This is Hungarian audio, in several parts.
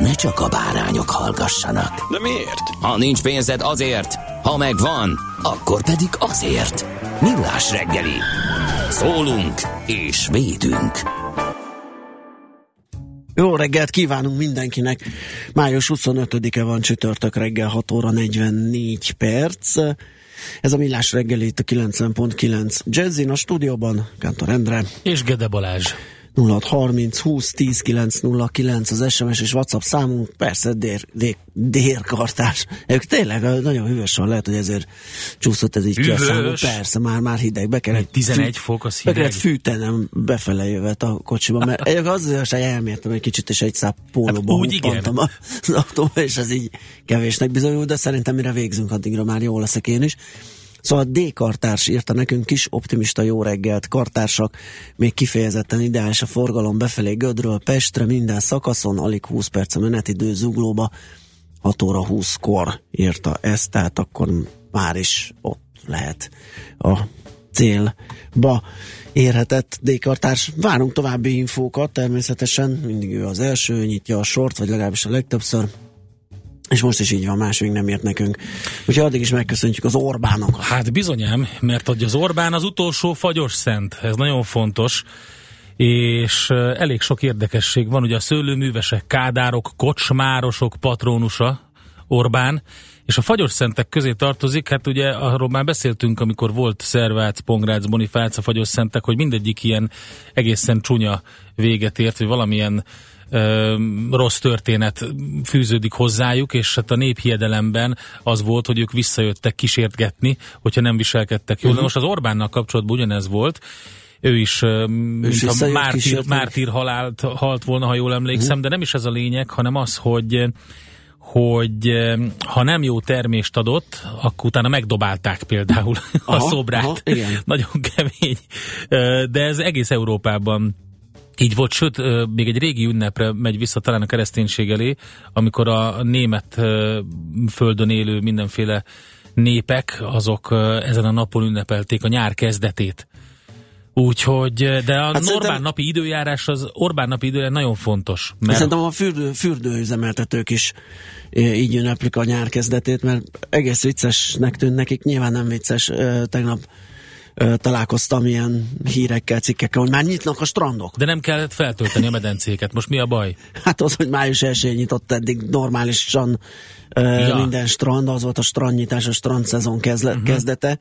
ne csak a bárányok hallgassanak. De miért? Ha nincs pénzed azért, ha megvan, akkor pedig azért. Millás reggeli. Szólunk és védünk. Jó reggelt kívánunk mindenkinek. Május 25-e van csütörtök reggel 6 óra 44 perc. Ez a Millás reggeli itt a 90.9 Jazzin a stúdióban, Kántor Endre. És Gede Balázs. 0630 20 10 909 az SMS és WhatsApp számunk, persze dér, dér, dérkartás. Ők tényleg nagyon hűvös van, lehet, hogy ezért csúszott ez így ki a számunk. Persze, már, már hideg, be kellett, 11 fok, az be hideg. kellett fűtenem befele jövet a kocsiba, mert egyébként azért hogy elmértem egy kicsit, és egy száp pólóba Hát huppantam az autóba, és ez így kevésnek bizonyul, de szerintem mire végzünk, addigra már jó leszek én is. Szóval D. Kartárs írta nekünk kis optimista jó reggelt. Kartársak, még kifejezetten ideális a forgalom befelé Gödről Pestre, minden szakaszon, alig 20 perc a menetidő zuglóba, 6 óra 20-kor írta ezt, tehát akkor már is ott lehet a célba érhetett D-kartárs. Várunk további infókat, természetesen mindig ő az első, nyitja a sort, vagy legalábbis a legtöbbször. És most is így van, más még nem ért nekünk. Úgyhogy addig is megköszöntjük az Orbánokat. Hát bizonyám, mert hogy az Orbán az utolsó fagyos szent, ez nagyon fontos, és elég sok érdekesség van, ugye a szőlőművesek, kádárok, kocsmárosok patronusa Orbán, és a fagyos szentek közé tartozik, hát ugye arról már beszéltünk, amikor volt Szervác, Pongrác, Bonifác, a fagyos szentek, hogy mindegyik ilyen egészen csúnya véget ért, vagy valamilyen rossz történet fűződik hozzájuk, és hát a néphiedelemben az volt, hogy ők visszajöttek kísértgetni, hogyha nem viselkedtek jól. Uh-huh. De most az Orbánnal kapcsolatban ugyanez volt, ő is, ö, mintha mártír, mártír halált halt volna, ha jól emlékszem, uh-huh. de nem is ez a lényeg, hanem az, hogy hogy ha nem jó termést adott, akkor utána megdobálták például a Aha, szobrát. aha, igen. Nagyon kemény. De ez egész Európában így volt, sőt, még egy régi ünnepre megy vissza talán a kereszténység elé, amikor a német földön élő mindenféle népek, azok ezen a napon ünnepelték a nyár kezdetét. Úgyhogy, de a Hát Orbán szerintem- napi időjárás, az Orbán napi időjárás nagyon fontos. Mert... Szerintem a fürdő, fürdőüzemeltetők is így ünneplik a nyár kezdetét, mert egész viccesnek tűnt nekik, nyilván nem vicces. Tegnap találkoztam ilyen hírekkel, cikkekkel, hogy már nyitnak a strandok. De nem kellett feltölteni a medencéket. Most mi a baj? Hát az, hogy május 1 nyitott eddig normálisan Ja. minden strand, az volt a strandnyitás, a strand szezon kezdle, uh-huh. kezdete,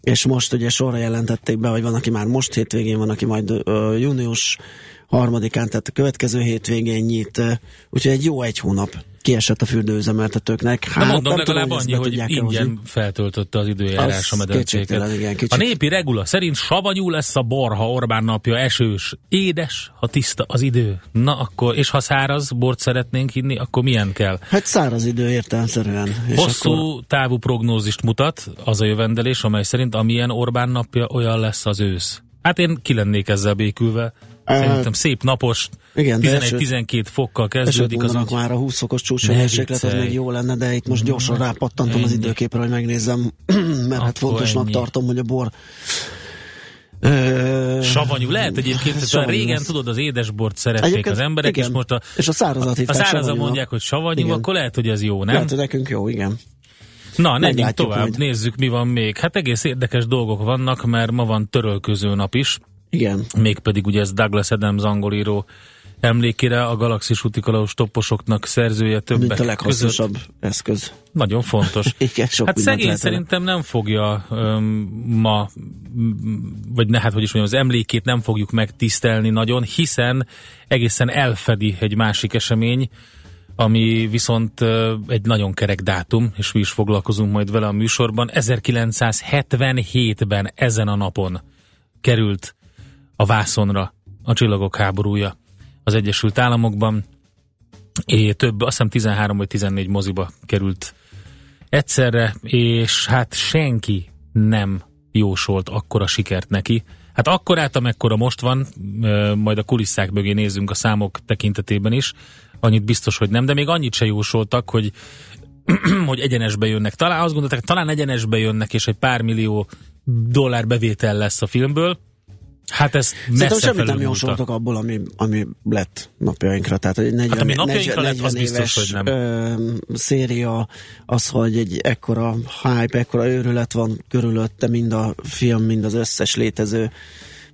és most ugye sorra jelentették be, hogy van, aki már most hétvégén, van, aki majd ö, június harmadikán, tehát a következő hétvégén nyit, úgyhogy egy jó egy hónap kiesett a fürdőüzemeltetőknek. Hát, de mondom, nem tudom, legalább ezt annyi, hogy tudják-e ingyen hozni. feltöltötte az időjárás a medencéket. kétségtelen, igen, kicsit. A népi regula szerint savanyú lesz a bor, ha Orbán napja esős, édes, ha tiszta az idő. Na akkor, és ha száraz bort szeretnénk inni, akkor milyen kell? Hát száraz idő értelemszerűen. És Hosszú akkor- távú prognózist mutat az a jövendelés, amely szerint amilyen Orbán napja, olyan lesz az ősz. Hát én ki lennék ezzel békülve. Szerintem szép napos, Igen, de 11-12 fokkal kezdődik az úgy. már a 20 fokos csúcshőmérséklet, az még jó lenne, de itt most gyorsan rápattantom az Ennyi. időképre, hogy megnézzem, mert hát Akkor fontosnak ennyi. tartom, hogy a bor Ö, Savanyú. Lehet egyébként, hogy savanyú régen lesz. tudod, az édesbort szerették Egyébként az emberek, igen. és most a, És a szárazat a szárazan savanyúnak. mondják, hogy savanyú, Igen. akkor lehet, hogy ez jó, nem? Lehet, hogy nekünk jó, igen. Na, menjünk tovább, majd. nézzük, mi van még. Hát egész érdekes dolgok vannak, mert ma van törölköző nap is, Igen. mégpedig ugye ez Douglas Adams angolíró emlékére a Galaxis Utikalaus topposoknak szerzője többek Mint a leghasznosabb között. eszköz. Nagyon fontos. Igen, sok hát szegény szerintem nem fogja öm, ma, vagy ne, hát hogy is mondjam, az emlékét nem fogjuk megtisztelni nagyon, hiszen egészen elfedi egy másik esemény, ami viszont egy nagyon kerek dátum, és mi is foglalkozunk majd vele a műsorban. 1977-ben ezen a napon került a vászonra a csillagok háborúja az Egyesült Államokban, és több, azt hiszem 13 vagy 14 moziba került egyszerre, és hát senki nem jósolt akkora sikert neki. Hát akkorát, amekkora most van, majd a kulisszák mögé nézzünk a számok tekintetében is, annyit biztos, hogy nem, de még annyit se jósoltak, hogy hogy egyenesbe jönnek. Talán azt gondolták, talán egyenesbe jönnek, és egy pár millió dollár bevétel lesz a filmből. Hát ez messze semmit nem jósoltak abból, ami, ami lett napjainkra. Tehát egy 40, Hát ami napjainkra lett, az 40 biztos, éves, hogy nem. Ö, széria, az, hogy egy ekkora hype, ekkora őrület van körülötte, mind a film, mind az összes létező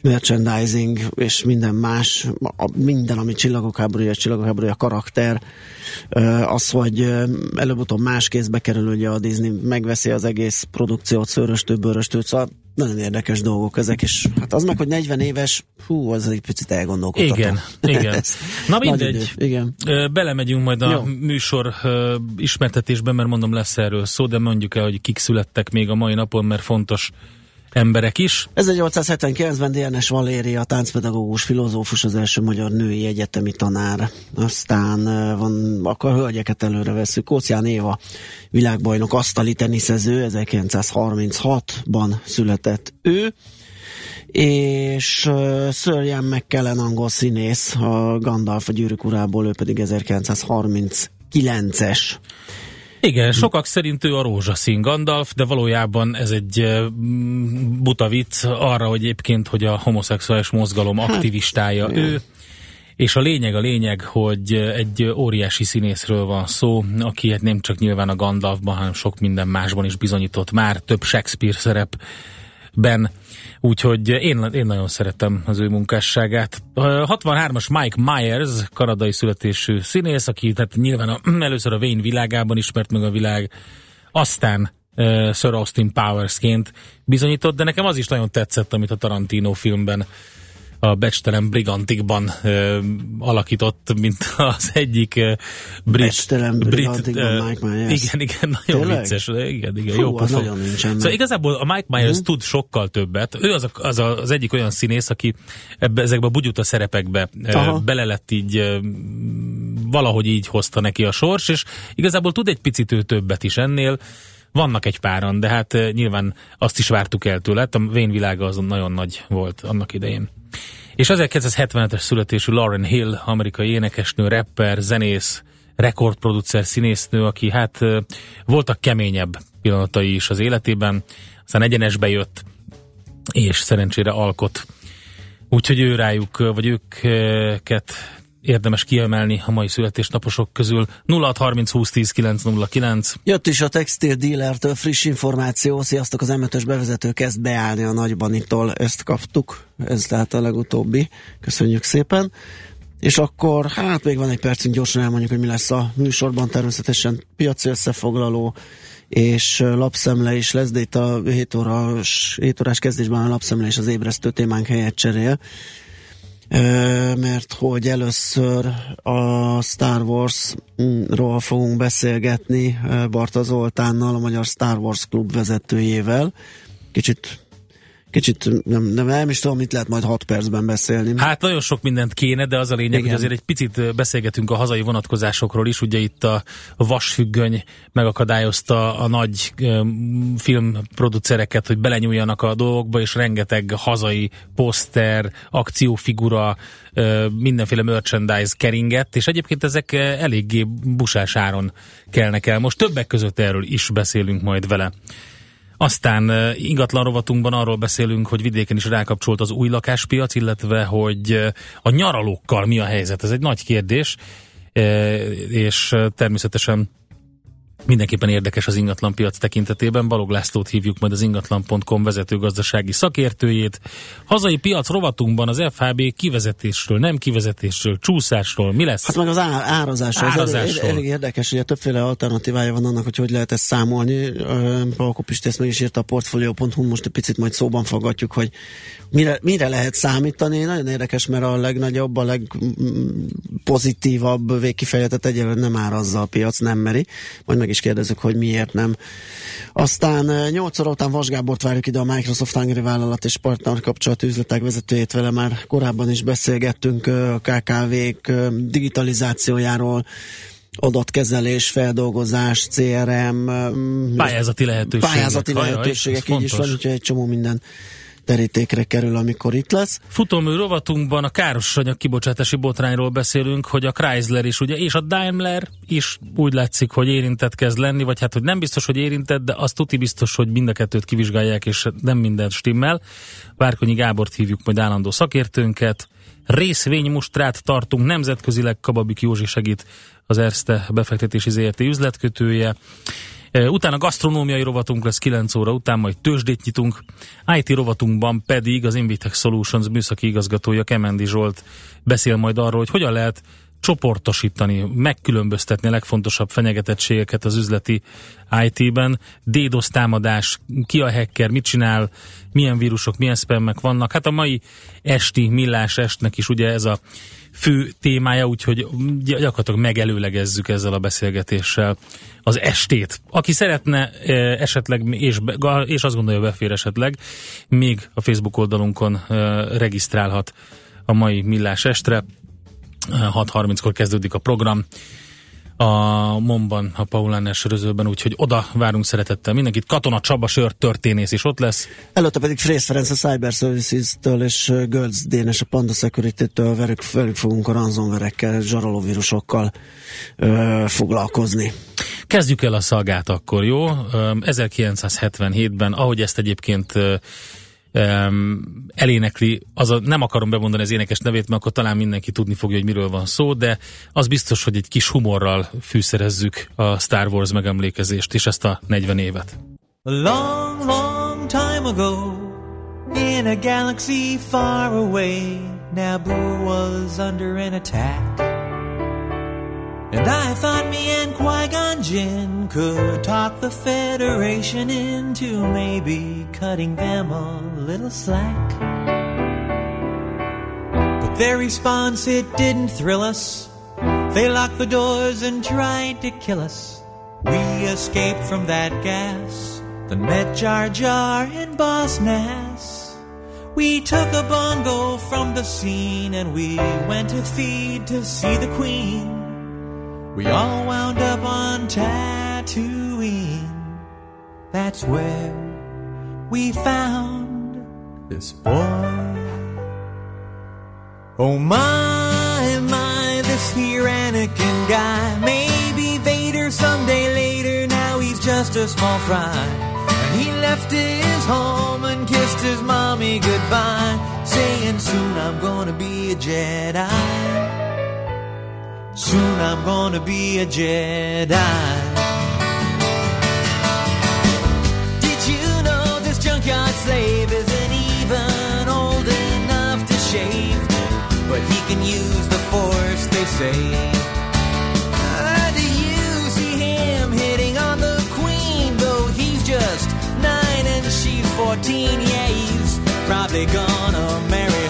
merchandising és minden más, minden, ami csillagok háborúja, csillagok háborúja karakter, az, hogy előbb-utóbb más kézbe kerül, ugye a Disney megveszi az egész produkciót, szőröstő, bőröstő, szóval nagyon érdekes dolgok ezek, és hát az meg, hogy 40 éves, hú, az egy picit elgondolkodható. Igen, igen. Na mindegy. Igen. Belemegyünk majd a Jó. műsor ö, ismertetésbe, mert mondom lesz erről szó, de mondjuk el, hogy kik születtek még a mai napon, mert fontos emberek is. 1879-ben DNS Valéria, táncpedagógus, filozófus, az első magyar női egyetemi tanár. Aztán van, akkor hölgyeket előre veszük. Kócián Éva, világbajnok, asztali teniszező, 1936-ban született ő és Sir Ian McKellen angol színész, a Gandalf a gyűrűk urából, ő pedig 1939-es. Igen, sokak szerint ő a rózsaszín Gandalf, de valójában ez egy mm, buta vicc arra, hogy egyébként, hogy a homoszexuális mozgalom aktivistája igen. ő, és a lényeg a lényeg, hogy egy óriási színészről van szó, aki hát nem csak nyilván a Gandalfban, hanem sok minden másban is bizonyított már, több Shakespeare szerepben. Úgyhogy én, én nagyon szeretem az ő munkásságát. A 63-as Mike Myers, kanadai születésű színész, aki tehát nyilván a, először a Wayne világában ismert meg a világ, aztán uh, Sir Austin Powersként bizonyított, de nekem az is nagyon tetszett, amit a Tarantino filmben a Becstelen Brigantikban ö, alakított, mint az egyik ö, brit... Becstelen Brigantikban ö, Mike Myers. Igen, igen, nagyon Tényleg? vicces. Igen, igen, Fú, jó pofa. nagyon nincsen meg. Szóval igazából a Mike Myers tud sokkal többet. Ő az, a, az, a, az egyik olyan színész, aki ebbe, ezekbe a bugyuta szerepekbe Aha. bele lett így ö, valahogy így hozta neki a sors, és igazából tud egy picit ő többet is ennél. Vannak egy páran, de hát nyilván azt is vártuk el tőle. Hát A Vén világa azon nagyon nagy volt annak idején. És 1975-es születésű Lauren Hill, amerikai énekesnő, rapper, zenész, rekordproducer, színésznő, aki hát voltak keményebb pillanatai is az életében, aztán egyenesbe jött, és szerencsére alkot. Úgyhogy ő rájuk, vagy őket érdemes kiemelni a mai születésnaposok közül. 0630 20 10 909. Jött is a textil dealertől friss információ, sziasztok, az m bevezető kezd beállni a nagybanitól, ezt kaptuk, ez tehát a legutóbbi, köszönjük szépen. És akkor, hát még van egy percünk, gyorsan elmondjuk, hogy mi lesz a műsorban, természetesen piaci összefoglaló, és lapszemle is lesz, de itt a 7 órás, 7 órás kezdésben a lapszemle és az ébresztő témánk helyet cserél. Mert hogy először a Star Wars-ról fogunk beszélgetni Barta Zoltánnal, a Magyar Star Wars Klub vezetőjével. Kicsit Kicsit nem, nem, nem is tudom, mit lehet majd 6 percben beszélni. Hát nagyon sok mindent kéne, de az a lényeg, Igen. hogy azért egy picit beszélgetünk a hazai vonatkozásokról is. Ugye itt a vasfüggöny megakadályozta a nagy filmproducereket, hogy belenyúljanak a dolgokba, és rengeteg hazai poszter, akciófigura, mindenféle merchandise keringett, és egyébként ezek eléggé busás áron kelnek el. Most többek között erről is beszélünk majd vele. Aztán ingatlan rovatunkban arról beszélünk, hogy vidéken is rákapcsolt az új lakáspiac, illetve hogy a nyaralókkal mi a helyzet. Ez egy nagy kérdés, és természetesen mindenképpen érdekes az ingatlanpiac tekintetében. Balog Lászlót hívjuk majd az ingatlan.com vezető gazdasági szakértőjét. Hazai piac rovatunkban az FHB kivezetésről, nem kivezetésről, csúszásról, mi lesz? Hát meg az á- árazásról. Árazásról. Elég, elég érdekes, hogy többféle alternatívája van annak, hogy hogy lehet ezt számolni. Palko Pisti ezt meg is írta a portfolio.hu, most egy picit majd szóban fogadjuk, hogy mire, mire lehet számítani. Nagyon érdekes, mert a legnagyobb, a legpozitívabb végkifejletet egyelőre nem árazza a piac, nem meri. Majd meg is kérdezzük, hogy miért nem. Aztán 8 óra után Vas Gábort várjuk ide a Microsoft Hungary vállalat és partner kapcsolat üzletek vezetőjét vele már korábban is beszélgettünk a KKV-k digitalizációjáról, adatkezelés, feldolgozás, CRM, Pályázati lehetőségek. pályázati lehetőségek, ez így is van, fontos. úgyhogy egy csomó minden terítékre kerül, amikor itt lesz. Futómű rovatunkban a káros anyag kibocsátási botrányról beszélünk, hogy a Chrysler is, ugye, és a Daimler is úgy látszik, hogy érintett kezd lenni, vagy hát, hogy nem biztos, hogy érintett, de azt tuti biztos, hogy mind a kettőt kivizsgálják, és nem minden stimmel. Várkonyi Gábort hívjuk majd állandó szakértőnket. Részvénymustrát tartunk, nemzetközileg Kababik Józsi segít az Erste befektetési ZRT üzletkötője. Utána gasztronómiai rovatunk lesz 9 óra után, majd tőzsdét nyitunk. IT rovatunkban pedig az Invitex Solutions műszaki igazgatója Kemendi Zsolt beszél majd arról, hogy hogyan lehet csoportosítani, megkülönböztetni a legfontosabb fenyegetettségeket az üzleti IT-ben. DDoS támadás, ki a hacker, mit csinál, milyen vírusok, milyen spammek vannak. Hát a mai esti millás estnek is ugye ez a fő témája, úgyhogy gyakorlatilag megelőlegezzük ezzel a beszélgetéssel az estét. Aki szeretne eh, esetleg, és, és azt gondolja befér esetleg, még a Facebook oldalunkon eh, regisztrálhat a mai millás estre. Eh, 6.30-kor kezdődik a program a Momban, a Paulán sörözőben, úgyhogy oda várunk szeretettel mindenkit. Katona Csaba sör történész is ott lesz. Előtte pedig Frész Ferenc a Cyber Services-től és Gölc Dénes a Panda Security-től velük, velük fogunk a ransomware-ekkel, zsarolóvírusokkal ö, foglalkozni. Kezdjük el a szagát akkor, jó? Öm, 1977-ben, ahogy ezt egyébként öm, elénekli, az a, nem akarom bemondani az énekes nevét, mert akkor talán mindenki tudni fogja, hogy miről van szó, de az biztos, hogy egy kis humorral fűszerezzük a Star Wars megemlékezést, és ezt a 40 évet. A long, long time ago, in a galaxy far away, Naboo was under an attack. And I thought me and Qui-Gon Jinn could talk the Federation into maybe cutting them a little slack. But their response, it didn't thrill us. They locked the doors and tried to kill us. We escaped from that gas, then met Jar Jar and Boss Nass. We took a bongo from the scene and we went to feed to see the Queen. We all wound up on Tatooine. That's where we found this boy. Oh my, my, this here Anakin guy. Maybe Vader someday later, now he's just a small fry. And he left his home and kissed his mommy goodbye, saying soon I'm gonna be a Jedi. Soon I'm gonna be a Jedi. Did you know this junkyard slave isn't even old enough to shave? But he can use the force, they say. Ah, do you see him hitting on the queen? Though he's just nine and she's fourteen, yeah, he's probably gonna marry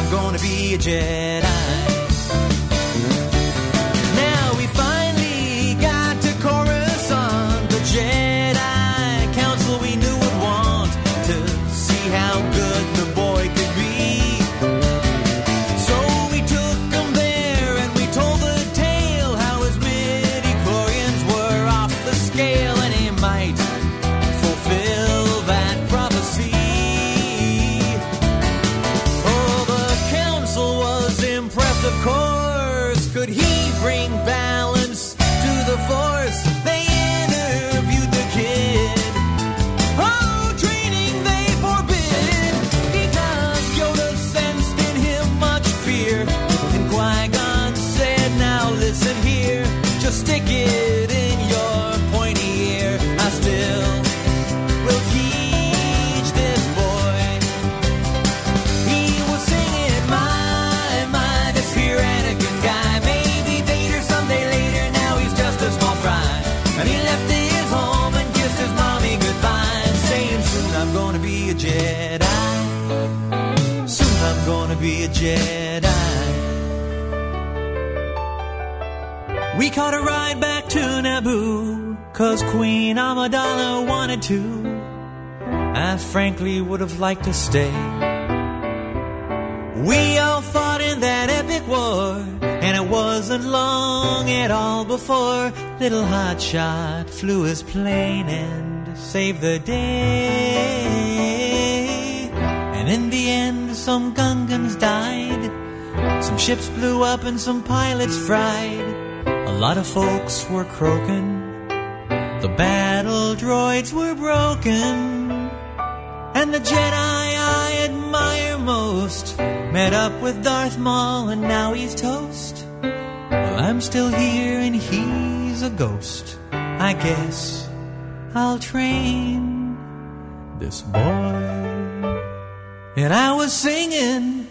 I'm gonna be a Jedi. bring back cause Queen Amidala wanted to. I frankly would have liked to stay. We all fought in that epic war, and it wasn't long at all before little hotshot flew his plane and saved the day. And in the end, some Gungans died, some ships blew up, and some pilots fried. A lot of folks were croaking, the battle droids were broken. And the Jedi I admire most met up with Darth Maul and now he's toast. Well, I'm still here and he's a ghost. I guess I'll train this boy. And I was singing,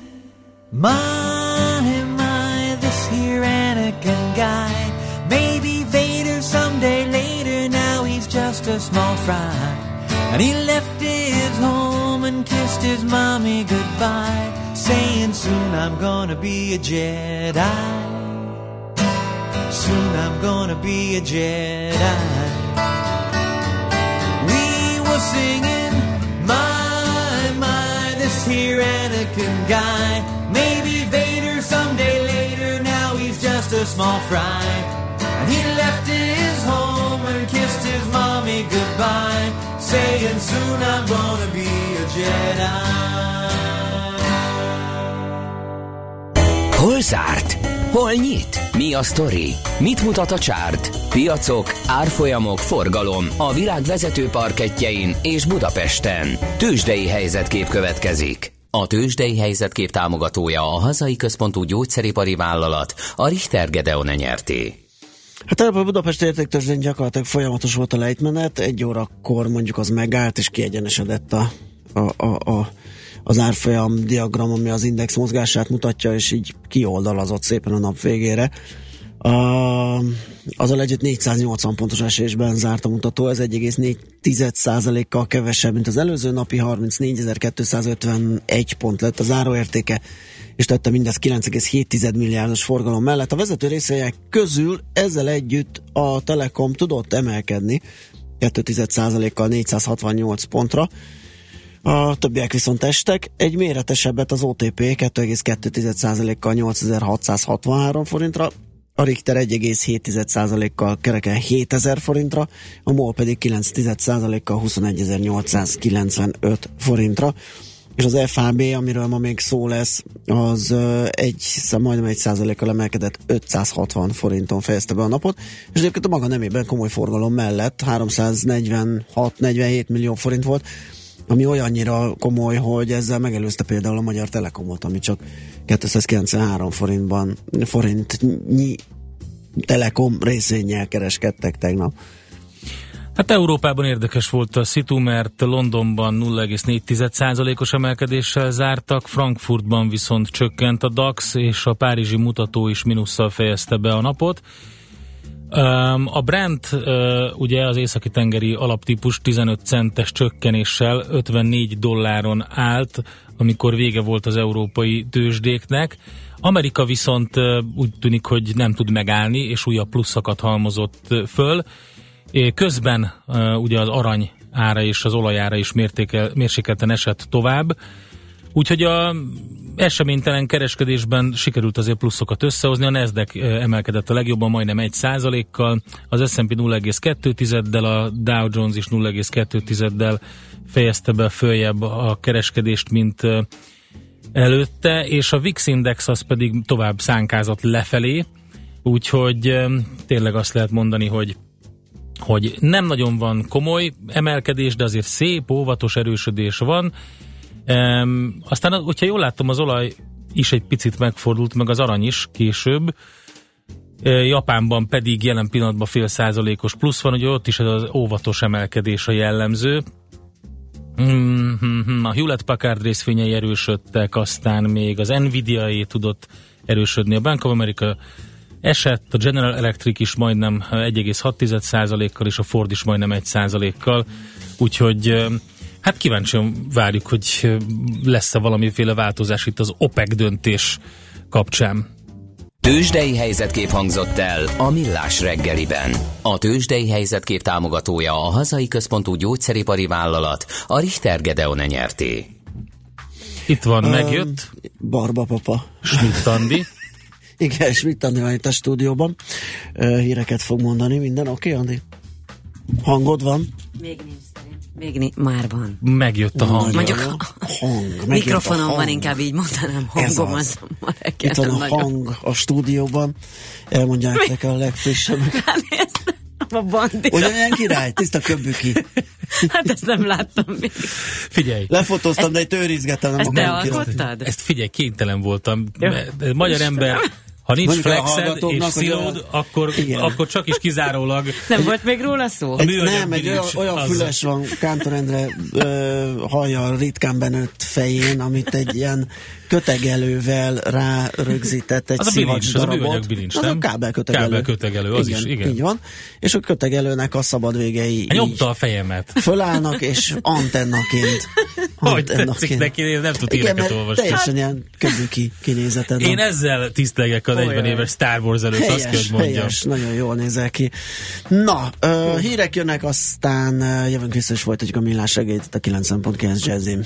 my, my, this here Anakin guy. A small fry. And he left his home and kissed his mommy goodbye, saying, Soon I'm gonna be a Jedi. Soon I'm gonna be a Jedi. We were singing, My, my, this here Anakin guy. Maybe Vader someday later, now he's just a small fry. He left his home and kissed his mommy goodbye, saying, Soon I'm gonna be a Jedi. Hol zárt? Hol nyit? Mi a sztori? Mit mutat a csárt? Piacok, árfolyamok, forgalom a világ vezető parketjein és Budapesten. Tősdei helyzetkép következik. A Tősdei helyzetkép támogatója a hazai központú gyógyszeripari vállalat, a Richter Gedeon nyerté. Hát a Budapest értéktőzsdén gyakorlatilag folyamatos volt a lejtmenet, egy órakor mondjuk az megállt, és kiegyenesedett a, a, a, a az árfolyam diagram, ami az index mozgását mutatja, és így kioldalazott szépen a nap végére. A, azzal együtt 480 pontos esésben zárt a mutató, ez 1,4%-kal kevesebb, mint az előző napi 34.251 pont lett a záróértéke, és tette mindez 9,7 milliárdos forgalom mellett. A vezető részvények közül ezzel együtt a Telekom tudott emelkedni 2,1%-kal 468 pontra, a többiek viszont estek, egy méretesebbet az OTP 2,2%-kal 8663 forintra, a Richter 1,7%-kal kereken 7000 forintra, a MOL pedig 9%-kal 21.895 forintra, és az FHB, amiről ma még szó lesz, az egy, majdnem egy százalékkal emelkedett 560 fejezte be a napot, és egyébként a maga nemében komoly forgalom mellett 346-47 millió forint volt, ami olyannyira komoly, hogy ezzel megelőzte például a Magyar Telekomot, ami csak 293 forintban, forintnyi Telekom részvényel kereskedtek tegnap. Hát Európában érdekes volt a szitu, mert Londonban 0,4%-os emelkedéssel zártak, Frankfurtban viszont csökkent a DAX, és a párizsi mutató is minusszal fejezte be a napot. A Brent, ugye az északi tengeri alaptípus 15 centes csökkenéssel 54 dolláron állt, amikor vége volt az európai tőzsdéknek. Amerika viszont úgy tűnik, hogy nem tud megállni, és újabb pluszakat halmozott föl. Közben ugye az arany ára és az olajára is mértékel, mérsékelten esett tovább. Úgyhogy a eseménytelen kereskedésben sikerült azért pluszokat összehozni, a Nasdaq emelkedett a legjobban majdnem 1 kal az S&P 0,2-del, a Dow Jones is 0,2-del fejezte be följebb a kereskedést, mint előtte, és a VIX Index az pedig tovább szánkázott lefelé, úgyhogy tényleg azt lehet mondani, hogy hogy nem nagyon van komoly emelkedés, de azért szép, óvatos erősödés van. Um, aztán, hogyha jól láttam, az olaj is egy picit megfordult, meg az arany is később. Japánban pedig jelen pillanatban fél százalékos plusz van, hogy ott is ez az óvatos emelkedés a jellemző. A Hewlett Packard részvényei erősödtek, aztán még az Nvidia-é tudott erősödni. A Bank of America esett, a General Electric is majdnem 1,6%-kal, és a Ford is majdnem 1%-kal. Úgyhogy hát kíváncsian várjuk, hogy lesz-e valamiféle változás itt az OPEC döntés kapcsán. Tőzsdei helyzetkép hangzott el a Millás reggeliben. A Tőzsdei helyzetkép támogatója a hazai központú gyógyszeripari vállalat, a Richter Gedeon nyerté. Itt van, megjött Barba papa. Schmidt Andi. Igen, és mit tenni van itt a stúdióban. Híreket fog mondani, minden oké, okay, Andi? Hangod van? Még nincs. Még ni- már van. Megjött a hang. Mondjuk a hang. a mikrofonon van, inkább így mondanám, Ez hangom az. az. ma Itt van a nagyon- hang a stúdióban. Elmondják nekem a legfrissebb. Ránéztem a bandira. Ugyanilyen király, tiszta köbbüki. Hát ezt nem láttam még. Figyelj, Lefotóztam, de egy őrizgetem, Ezt te alkottad? ezt figyelj, kénytelen voltam. Jó. Magyar ember, ha nincs Mondjuk flexed és szilód, a- akkor, Igen. akkor csak is kizárólag Nem volt még róla szó? A nem, egy olyan, bilincs, olyan az- füles van Kántor Endre ö, haja ritkán benőtt fején, amit egy ilyen kötegelővel rá rögzített egy Az a bilincs, szivacs az a darabot. műanyag bilincs, az nem? a kábelkötegelő. Kábelkötegelő, az is, igen. Így van. És a kötegelőnek a szabad végei Nyomta a fejemet. fölállnak, és antennaként. Hogy tetszik neki, én nem tud Igen, mert olvasni. teljesen ilyen köbüki kinézeted van. Én ezzel tisztelgek a 40 Olyan. éves Star Wars előtt, azt kell, Helyes, hogy mondjam. helyes, nagyon jól nézel ki. Na, ö, hírek jönnek, aztán ö, jövünk vissza, és folytatjuk a millás segélyt a 90.9 Jazzin.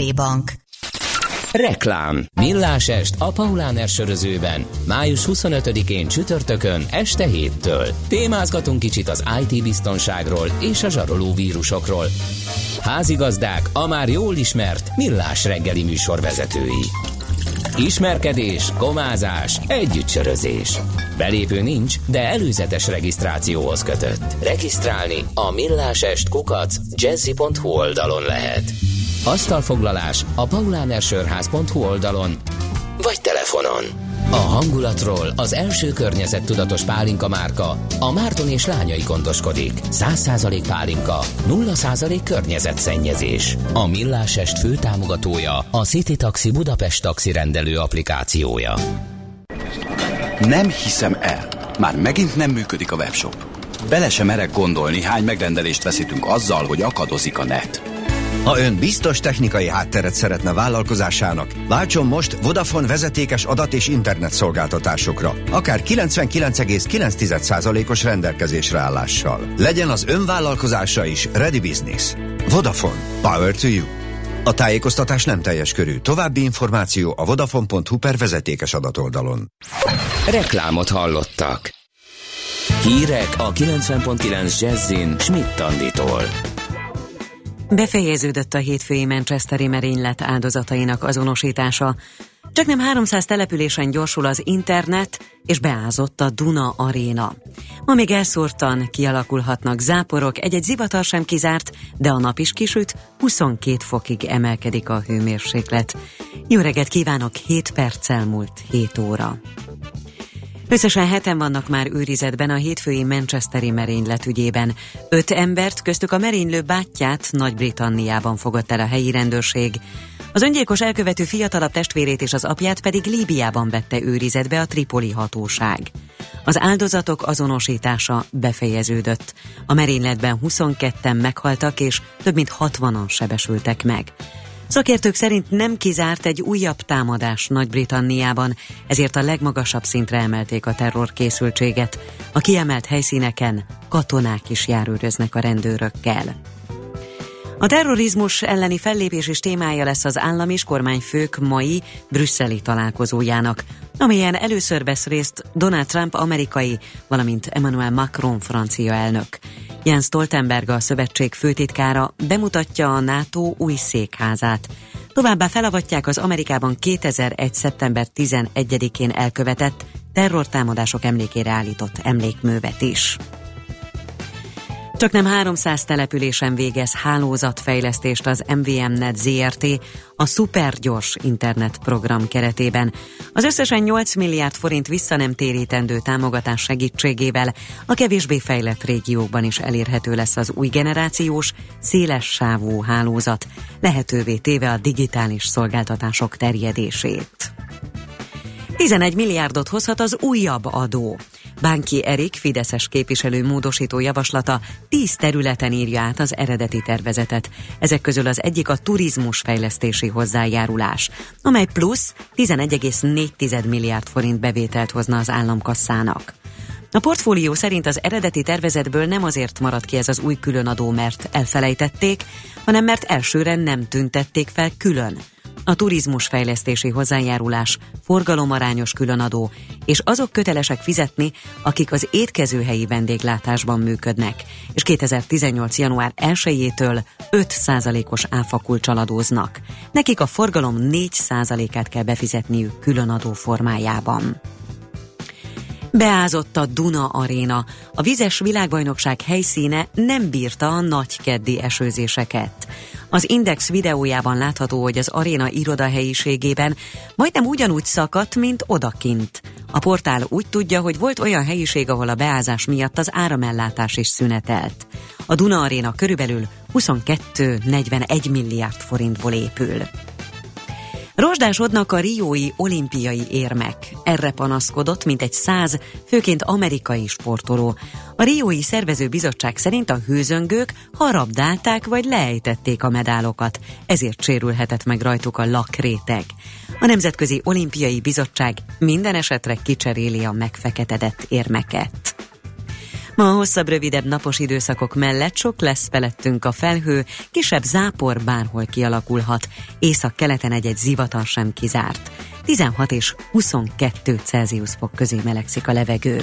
Bank. Reklám. Millás est a Paulán sörözőben. Május 25-én csütörtökön este 7-től. Témázgatunk kicsit az IT biztonságról és a zsaroló vírusokról. Házigazdák a már jól ismert Millás reggeli műsorvezetői. Ismerkedés, komázás, együttsörözés. Belépő nincs, de előzetes regisztrációhoz kötött. Regisztrálni a millásest kukac jazzy.hu oldalon lehet. Asztalfoglalás a paulánersörház.hu oldalon vagy telefonon. A hangulatról az első környezettudatos pálinka márka, a Márton és lányai gondoskodik. 100% pálinka, 0% környezetszennyezés. A Millásest főtámogatója a City Taxi Budapest taxi rendelő applikációja. Nem hiszem el. Már megint nem működik a webshop. Bele sem merek gondolni, hány megrendelést veszítünk azzal, hogy akadozik a net. Ha ön biztos technikai hátteret szeretne vállalkozásának, váltson most Vodafone vezetékes adat és internet szolgáltatásokra, akár 99,9%-os rendelkezésre állással. Legyen az ön vállalkozása is Ready Business. Vodafone. Power to you. A tájékoztatás nem teljes körű. További információ a vodafone.hu per vezetékes adatoldalon. Reklámot hallottak. Hírek a 90.9 Jazzin Schmidt Anditól. Befejeződött a hétfői Manchesteri merénylet áldozatainak azonosítása. Csak nem 300 településen gyorsul az internet, és beázott a Duna Aréna. Ma még elszórtan kialakulhatnak záporok, egy-egy zivatar sem kizárt, de a nap is kisüt, 22 fokig emelkedik a hőmérséklet. Jó reggelt kívánok, 7 perccel múlt 7 óra. Összesen heten vannak már őrizetben a hétfői Manchesteri merénylet ügyében. Öt embert, köztük a merénylő bátyját Nagy-Britanniában fogott el a helyi rendőrség. Az öngyilkos elkövető fiatalabb testvérét és az apját pedig Líbiában vette őrizetbe a tripoli hatóság. Az áldozatok azonosítása befejeződött. A merényletben 22-en meghaltak és több mint 60-an sebesültek meg. Szakértők szerint nem kizárt egy újabb támadás Nagy-Britanniában, ezért a legmagasabb szintre emelték a terrorkészültséget. A kiemelt helyszíneken katonák is járőröznek a rendőrökkel. A terrorizmus elleni fellépés is témája lesz az állam és kormányfők mai brüsszeli találkozójának, amelyen először vesz részt Donald Trump amerikai, valamint Emmanuel Macron francia elnök. Jens Stoltenberg a szövetség főtitkára bemutatja a NATO új székházát. Továbbá felavatják az Amerikában 2001. szeptember 11-én elkövetett terrortámadások emlékére állított emlékművet is. Csak nem 300 településen végez hálózatfejlesztést az MVM-net ZRT a szupergyors internetprogram keretében. Az összesen 8 milliárd forint vissza nem térítendő támogatás segítségével a kevésbé fejlett régiókban is elérhető lesz az új generációs, széles sávú hálózat, lehetővé téve a digitális szolgáltatások terjedését. 11 milliárdot hozhat az újabb adó. Bánki Erik, Fideszes képviselő módosító javaslata 10 területen írja át az eredeti tervezetet. Ezek közül az egyik a turizmus fejlesztési hozzájárulás, amely plusz 11,4 milliárd forint bevételt hozna az államkasszának. A portfólió szerint az eredeti tervezetből nem azért maradt ki ez az új különadó, mert elfelejtették, hanem mert elsőre nem tüntették fel külön a turizmus fejlesztési hozzájárulás, forgalomarányos különadó, és azok kötelesek fizetni, akik az étkezőhelyi vendéglátásban működnek, és 2018. január 1-től 5%-os áfakulcsal adóznak. Nekik a forgalom 4%-át kell befizetniük különadó formájában. Beázott a Duna Aréna. A vizes világbajnokság helyszíne nem bírta a nagykeddi esőzéseket. Az Index videójában látható, hogy az aréna irodahelyiségében majdnem ugyanúgy szakadt, mint odakint. A portál úgy tudja, hogy volt olyan helyiség, ahol a beázás miatt az áramellátás is szünetelt. A Duna Aréna körülbelül 22-41 milliárd forintból épül. Rozsdásodnak a riói olimpiai érmek. Erre panaszkodott, mint egy száz, főként amerikai sportoló. A riói szervező bizottság szerint a hőzöngők harabdálták vagy leejtették a medálokat, ezért sérülhetett meg rajtuk a lakréteg. A Nemzetközi Olimpiai Bizottság minden esetre kicseréli a megfeketedett érmeket. Ma a hosszabb, rövidebb napos időszakok mellett sok lesz felettünk a felhő, kisebb zápor bárhol kialakulhat, észak-keleten egy-egy zivatar sem kizárt. 16 és 22 Celsius fok közé melegszik a levegő.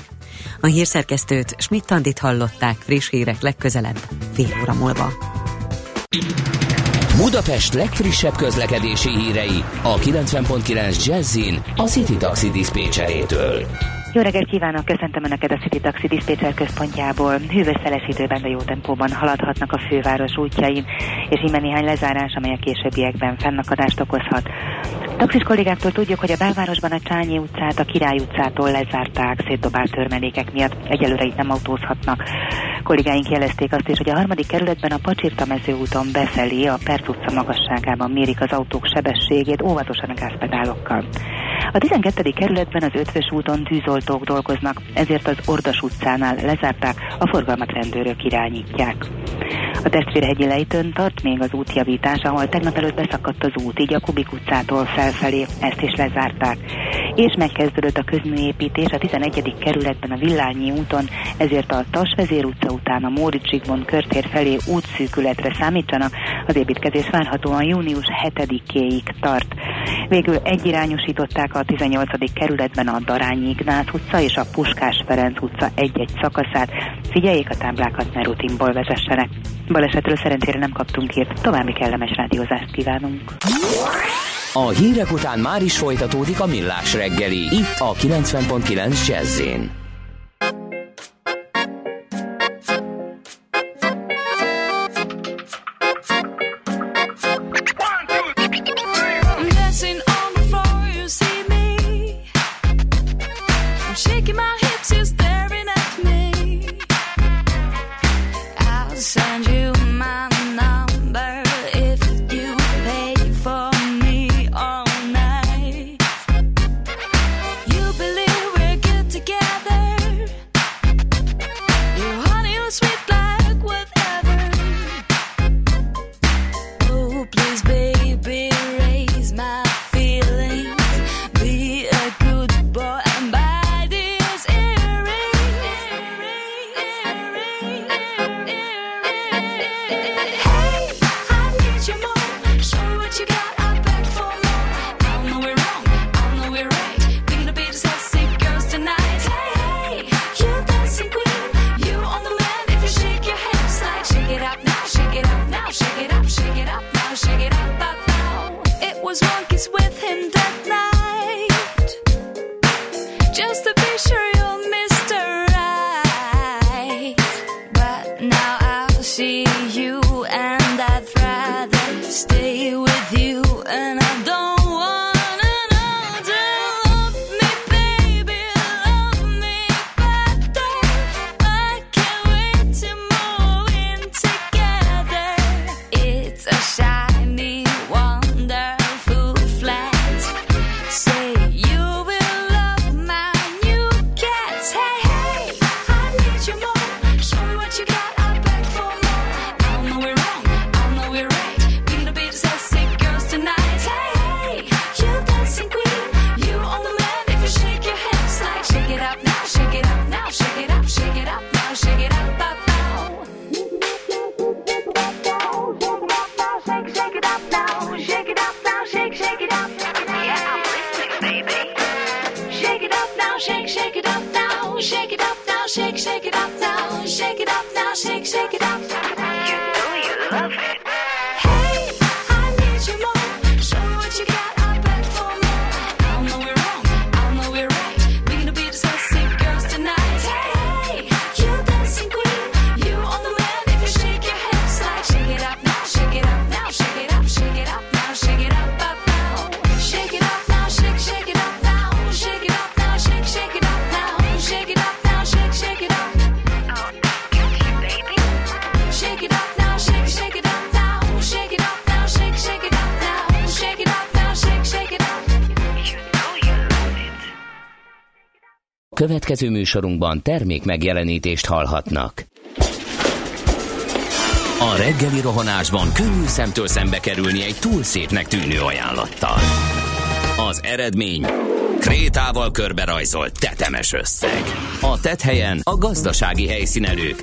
A hírszerkesztőt Schmidt-Tandit hallották friss hírek legközelebb, fél óra múlva. Budapest legfrissebb közlekedési hírei a 90.9 Jazzin a City Taxi Dispécsejétől. Jó reggelt kívánok, köszöntöm Önöket a City Taxi Dispatcher központjából. Hűvös szeles időben, de jó tempóban haladhatnak a főváros útjain, és íme néhány lezárás, amely a későbbiekben fennakadást okozhat. Taxis kollégáktól tudjuk, hogy a belvárosban a Csányi utcát a Király utcától lezárták szétdobált törmelékek miatt. Egyelőre itt nem autózhatnak. Kollégáink jelezték azt is, hogy a harmadik kerületben a Pacsirta mezőúton befelé a Perc utca magasságában mérik az autók sebességét óvatosan a gázpedálokkal. A 12. kerületben az Ötvös úton tűzoltók dolgoznak, ezért az Ordas utcánál lezárták, a forgalmat rendőrök irányítják. A testvérhegyi lejtőn tart még az útjavítás, ahol tegnap előtt beszakadt az út, így a Kubik utcától felfelé, ezt is lezárták. És megkezdődött a közműépítés a 11. kerületben a Villányi úton, ezért a Tasvezér utca után a Móricz Zsigmond körtér felé útszűkületre számítsanak, az építkezés várhatóan június 7-éig tart. Végül egyirányosították 18. kerületben a Darányi Ignác utca és a Puskás Ferenc utca egy-egy szakaszát. Figyeljék a táblákat, ne rutinból vezessenek. Balesetről szerencsére nem kaptunk hírt, további kellemes rádiózást kívánunk. A hírek után már is folytatódik a millás reggeli, itt a 90.9 jazz Következő műsorunkban termék megjelenítést hallhatnak. A reggeli rohanásban könnyű szemtől szembe kerülni egy túl szépnek tűnő ajánlattal. Az eredmény krétával körberajzolt tetemes összeg. A tethelyen a gazdasági helyszínelők,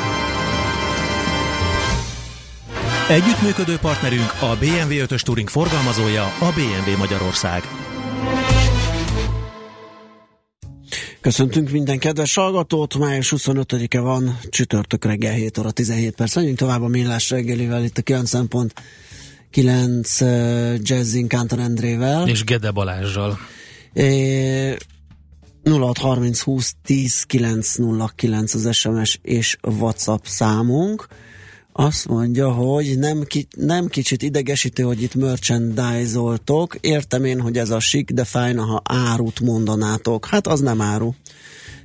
Együttműködő partnerünk a BMW 5-ös Touring forgalmazója a BMW Magyarország. Köszöntünk minden kedves hallgatót, május 25-e van, csütörtök reggel 7 óra 17 perc. Menjünk tovább a millás reggelivel itt a 9.9 uh, Jazzin Kántor Endrével. És Gede Balázsral. É, 0630 20 10 909 az SMS és WhatsApp számunk. Azt mondja, hogy nem, ki, nem kicsit idegesítő, hogy itt merchandise-oltok. Értem én, hogy ez a sik, de fájna, ha árut mondanátok. Hát az nem áru.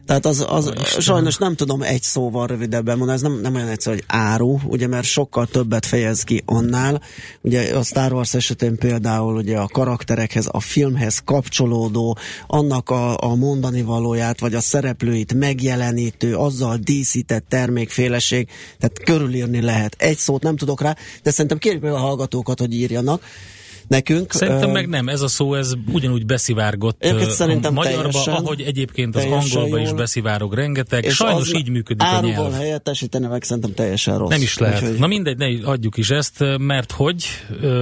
Tehát az, az sajnos nem tudom egy szóval rövidebben mondani, ez nem, nem olyan egyszerű, hogy áru, ugye, mert sokkal többet fejez ki annál. Ugye a Star Wars esetén például ugye a karakterekhez, a filmhez kapcsolódó, annak a, a mondani valóját, vagy a szereplőit megjelenítő, azzal díszített termékféleség, tehát körülírni lehet. Egy szót nem tudok rá, de szerintem kérjük meg a hallgatókat, hogy írjanak nekünk. Szerintem meg nem, ez a szó, ez ugyanúgy beszivárgott a magyarba, teljesen- ahogy egyébként az angolba is jól. beszivárog rengeteg. és Sajnos az így működik a nyelv. helyettesíteni meg szerintem teljesen rossz. Nem is lehet. Úgyhogy- Na mindegy, ne adjuk is ezt, mert hogy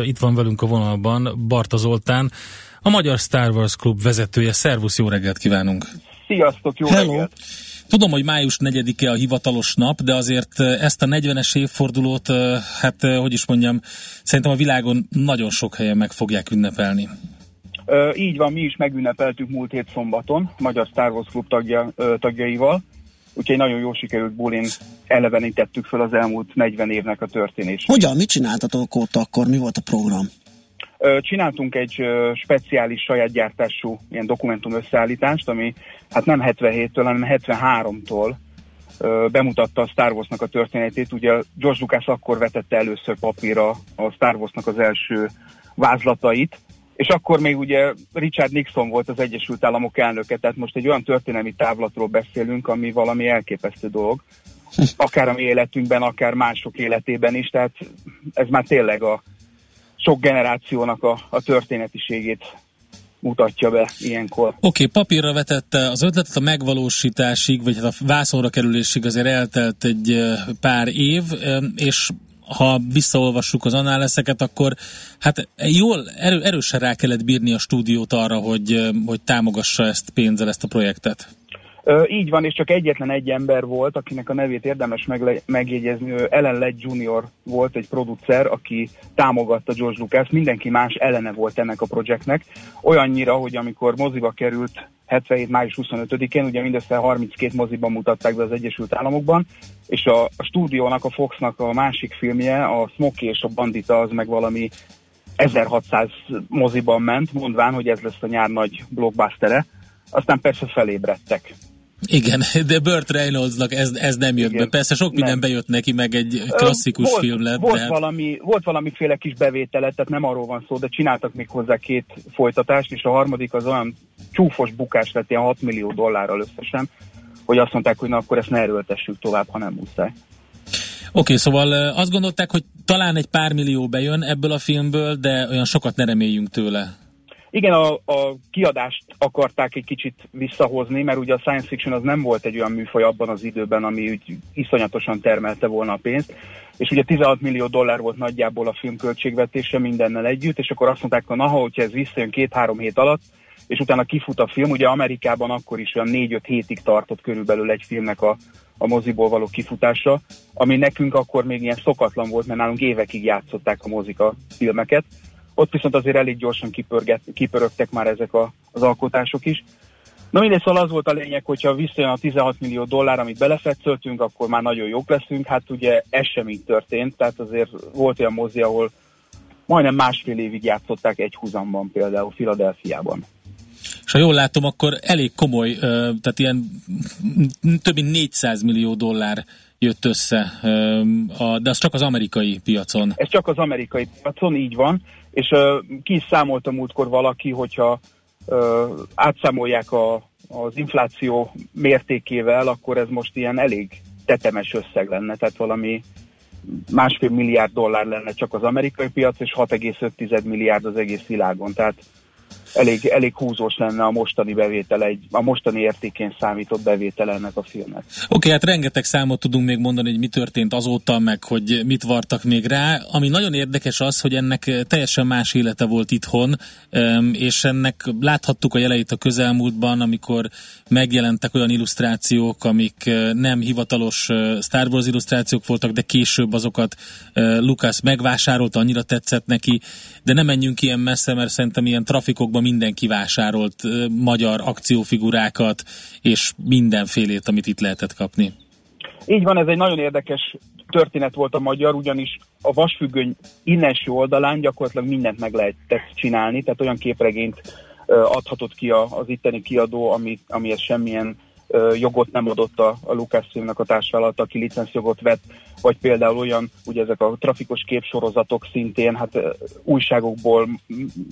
itt van velünk a vonalban Barta Zoltán, a Magyar Star Wars Klub vezetője. Szervusz, jó reggelt kívánunk! Sziasztok, jó Hello. reggelt! Tudom, hogy május 4-e a hivatalos nap, de azért uh, ezt a 40-es évfordulót, uh, hát uh, hogy is mondjam, szerintem a világon nagyon sok helyen meg fogják ünnepelni. Ö, így van, mi is megünnepeltük múlt hét szombaton, Magyar Star Wars Klub tagja, ö, tagjaival, úgyhogy nagyon jól sikerült bulin elevenítettük fel az elmúlt 40 évnek a történését. Hogyan, mit csináltatok ott akkor? Mi volt a program? Csináltunk egy speciális saját gyártású ilyen dokumentum összeállítást, ami hát nem 77-től, hanem 73-tól ö, bemutatta a Star Warsnak a történetét. Ugye George Lucas akkor vetette először papírra a Star Warsnak az első vázlatait, és akkor még ugye Richard Nixon volt az Egyesült Államok elnöke, tehát most egy olyan történelmi távlatról beszélünk, ami valami elképesztő dolog, akár a mi életünkben, akár mások életében is, tehát ez már tényleg a sok generációnak a, a történetiségét mutatja be ilyenkor. Oké, okay, papírra vetette az ötletet a megvalósításig, vagy hát a vászonra kerülésig azért eltelt egy pár év, és ha visszaolvassuk az annáleszeket, akkor hát jól, erő, erősen rá kellett bírni a stúdiót arra, hogy, hogy támogassa ezt pénzzel, ezt a projektet. Így van, és csak egyetlen egy ember volt, akinek a nevét érdemes megle- megjegyezni, ő Ellen Led Jr. volt egy producer, aki támogatta George Lucas, mindenki más ellene volt ennek a projektnek, olyannyira, hogy amikor moziba került 77. május 25-én, ugye mindössze 32 moziban mutatták be az Egyesült Államokban, és a, a stúdiónak, a Foxnak a másik filmje, a Smokey és a Bandita, az meg valami 1600 moziban ment, mondván, hogy ez lesz a nyár nagy blockbustere. Aztán persze felébredtek. Igen, de Burt Reynoldsnak ez, ez nem jött Igen. be. Persze sok minden Nem. bejött neki, meg egy klasszikus volt, film lett. Volt, de hát- valami, volt valamiféle kis bevétele, tehát nem arról van szó, de csináltak még hozzá két folytatást, és a harmadik az olyan csúfos bukás lett, ilyen 6 millió dollárral összesen, hogy azt mondták, hogy na akkor ezt ne erőltessük tovább, ha nem muszáj. Oké, szóval ö, azt gondolták, hogy talán egy pár millió bejön ebből a filmből, de olyan sokat ne reméljünk tőle. Igen, a, a kiadást akarták egy kicsit visszahozni, mert ugye a science fiction az nem volt egy olyan műfaj abban az időben, ami úgy iszonyatosan termelte volna a pénzt, és ugye 16 millió dollár volt nagyjából a film költségvetése mindennel együtt, és akkor azt mondták, hogy na, ha hogyha ez visszajön két-három hét alatt, és utána kifut a film, ugye Amerikában akkor is olyan 4-5 hétig tartott körülbelül egy filmnek a, a moziból való kifutása, ami nekünk akkor még ilyen szokatlan volt, mert nálunk évekig játszották a mozik a filmeket. Ott viszont azért elég gyorsan kipörget, kipörögtek már ezek a, az alkotások is. Na mindegy, szóval az volt a lényeg, hogyha visszajön a 16 millió dollár, amit belefetszöltünk, akkor már nagyon jók leszünk. Hát ugye ez sem így történt, tehát azért volt olyan mozi, ahol majdnem másfél évig játszották egy húzamban, például Filadelfiában. És ha jól látom, akkor elég komoly, tehát ilyen több mint 400 millió dollár jött össze, de az csak az amerikai piacon. Ez csak az amerikai piacon, így van, és uh, ki is számolta múltkor valaki, hogyha uh, átszámolják a, az infláció mértékével, akkor ez most ilyen elég tetemes összeg lenne, tehát valami másfél milliárd dollár lenne csak az amerikai piac, és 6,5 milliárd az egész világon, tehát elég, elég húzós lenne a mostani bevétele, egy, a mostani értékén számított bevétele ennek a filmnek. Oké, hát rengeteg számot tudunk még mondani, hogy mi történt azóta, meg hogy mit vartak még rá. Ami nagyon érdekes az, hogy ennek teljesen más élete volt itthon, és ennek láthattuk a jeleit a közelmúltban, amikor megjelentek olyan illusztrációk, amik ö, nem hivatalos ö, Star Wars illusztrációk voltak, de később azokat ö, Lucas megvásárolta, annyira tetszett neki, de nem menjünk ilyen messze, mert szerintem ilyen trafikokban mindenki vásárolt magyar akciófigurákat, és mindenfélét, amit itt lehetett kapni. Így van, ez egy nagyon érdekes történet volt a magyar, ugyanis a vasfüggöny innenső oldalán gyakorlatilag mindent meg lehetett csinálni, tehát olyan képregényt adhatott ki az itteni kiadó, ami, amihez semmilyen jogot nem adott a, a Lucasfilmnek a társvállalat, aki licenszjogot vett, vagy például olyan, ugye ezek a trafikos képsorozatok szintén, hát újságokból,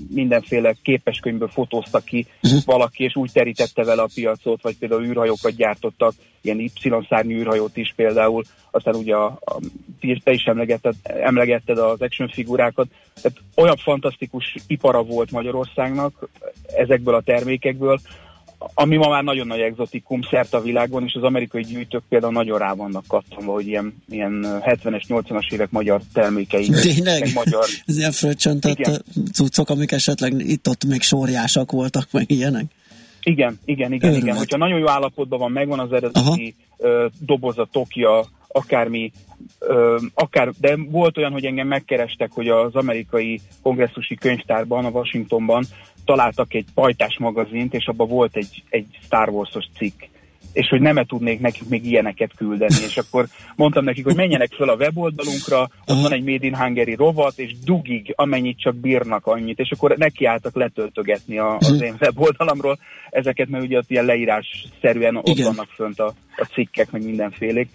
mindenféle képeskönyvből fotóztak ki valaki, és úgy terítette vele a piacot, vagy például űrhajókat gyártottak, ilyen Y-szárnyú űrhajót is például, aztán ugye a, a, te is emlegetted, emlegetted az action figurákat, tehát olyan fantasztikus ipara volt Magyarországnak ezekből a termékekből, ami ma már nagyon nagy exotikum szerte a világon, és az amerikai gyűjtők például nagyon rá vannak kattanva, hogy ilyen, ilyen 70-es, 80-as évek magyar termékei. Tényleg? magyar. Ez ilyen fröccsöntött cuccok, amik esetleg itt-ott még sorjásak voltak, meg ilyenek. Igen, igen, igen, Őrület. igen. Hogyha nagyon jó állapotban van, megvan az eredeti ö, doboza, tokja, akármi, ö, akár, de volt olyan, hogy engem megkerestek, hogy az amerikai kongresszusi könyvtárban, a Washingtonban találtak egy pajtás magazint, és abban volt egy, egy Star Wars-os cikk és hogy nem tudnék nekik még ilyeneket küldeni, és akkor mondtam nekik, hogy menjenek föl a weboldalunkra, ott van egy Made in Hungary rovat, és dugig, amennyit csak bírnak annyit, és akkor nekiálltak letöltögetni a, az én weboldalamról ezeket, mert ugye ott ilyen leírásszerűen ott Igen. vannak fönt a, a cikkek, meg mindenfélék.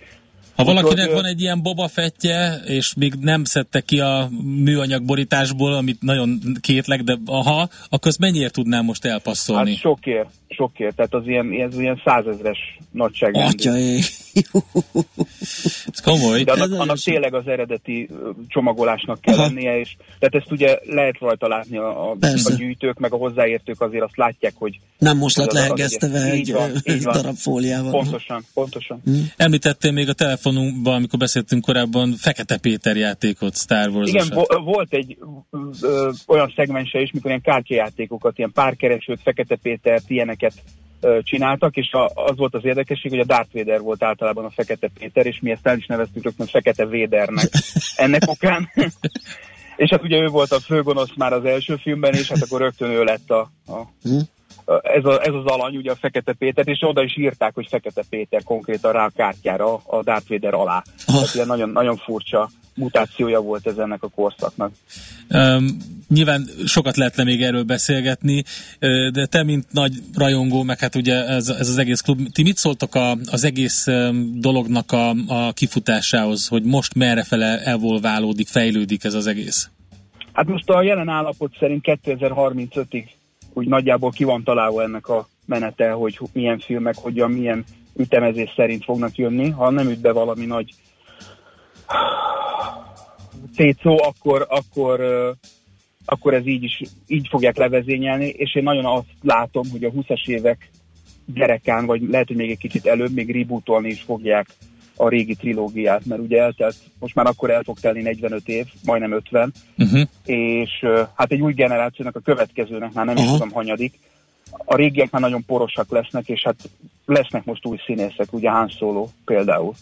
Ha valakinek Úgyhogy, van egy ilyen Boba fettje, és még nem szedte ki a műanyag borításból, amit nagyon kétlek, de aha, akkor ezt mennyiért tudnám most elpasszolni? Hát sokért, sokért, tehát az ilyen, ez ilyen százezres nagyságrendű. Atya Komoly. De annak, annak tényleg az eredeti csomagolásnak kell Aha. lennie, és tehát ezt ugye lehet rajta látni a, a, Persze. a gyűjtők, meg a hozzáértők azért azt látják, hogy Nem most lett lehegesztve egy- van, egy így van. darab fóliával. Pontosan, pontosan. Említettél még a telefonunkban, amikor beszéltünk korábban, Fekete Péter játékot, Star wars Igen, vo- volt egy ö, olyan szegmense is, mikor ilyen kártyajátékokat, ilyen párkeresőt, Fekete Pétert, ilyeneket csináltak, és a, az volt az érdekesség, hogy a Darth Vader volt általában a Fekete Péter, és mi ezt el is neveztük rögtön Fekete Védernek ennek okán. és hát ugye ő volt a főgonosz már az első filmben, és hát akkor rögtön ő lett a, a, a ez, a, ez az alany, ugye a Fekete Péter, és oda is írták, hogy Fekete Péter konkrétan rá a kártyára a Darth Vader alá. Tehát ilyen nagyon, nagyon furcsa mutációja volt ez ennek a korszaknak. Um, nyilván sokat lehetne még erről beszélgetni, de te, mint nagy rajongó, meg hát ugye ez, ez az egész klub, ti mit szóltok a, az egész dolognak a, a kifutásához, hogy most merre fele evolválódik, fejlődik ez az egész? Hát most a jelen állapot szerint 2035-ig úgy nagyjából ki van találva ennek a menete, hogy milyen filmek, hogyan, milyen ütemezés szerint fognak jönni. Ha nem üt be valami nagy szétszó, akkor, akkor, akkor ez így is így fogják levezényelni, és én nagyon azt látom, hogy a 20-as évek gyerekán, vagy lehet, hogy még egy kicsit előbb, még rebootolni is fogják a régi trilógiát, mert ugye eltelt, most már akkor el fog telni 45 év, majdnem 50, Uh-huh. és ö, hát egy új generációnak, a következőnek már nem is Aha. tudom hanyadik, a régiek már nagyon porosak lesznek, és hát lesznek most új színészek, ugye Han Solo például,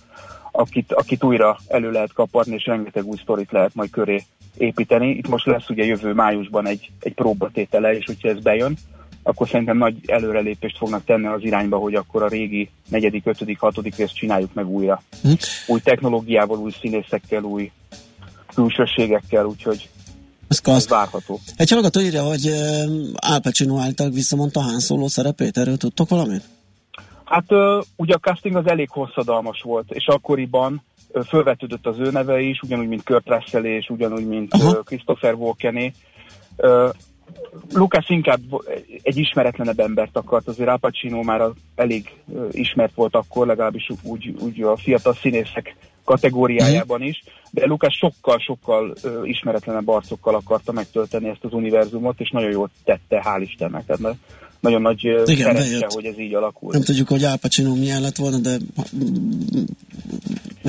akit, akit újra elő lehet kaparni, és rengeteg új sztorit lehet majd köré építeni. Itt most lesz ugye jövő májusban egy, egy próbatétele, és hogyha ez bejön, akkor szerintem nagy előrelépést fognak tenni az irányba, hogy akkor a régi negyedik, ötödik, hatodik részt csináljuk meg újra. Hm? Új technológiával, új színészekkel, új külsőségekkel, úgyhogy Ez ez várható. Egy hallgató írja, hogy ö, Al Pacino által visszamondta Han Solo szerepét, erről tudtok valamit? Hát ugye a casting az elég hosszadalmas volt, és akkoriban fölvetődött az ő neve is, ugyanúgy, mint Kurt Russell és ugyanúgy, mint Aha. Christopher Walkené. Lucas inkább egy ismeretlenebb embert akart, azért Al Pacino már elég ismert volt akkor, legalábbis úgy, úgy a fiatal színészek kategóriájában is, de Lucas sokkal-sokkal ismeretlenebb arcokkal akarta megtölteni ezt az univerzumot, és nagyon jól tette, hál' Istennek. Tehát na- nagyon nagy Igen, bejött. hogy ez így alakult. Nem tudjuk, hogy Al Pacino milyen lett volna, de...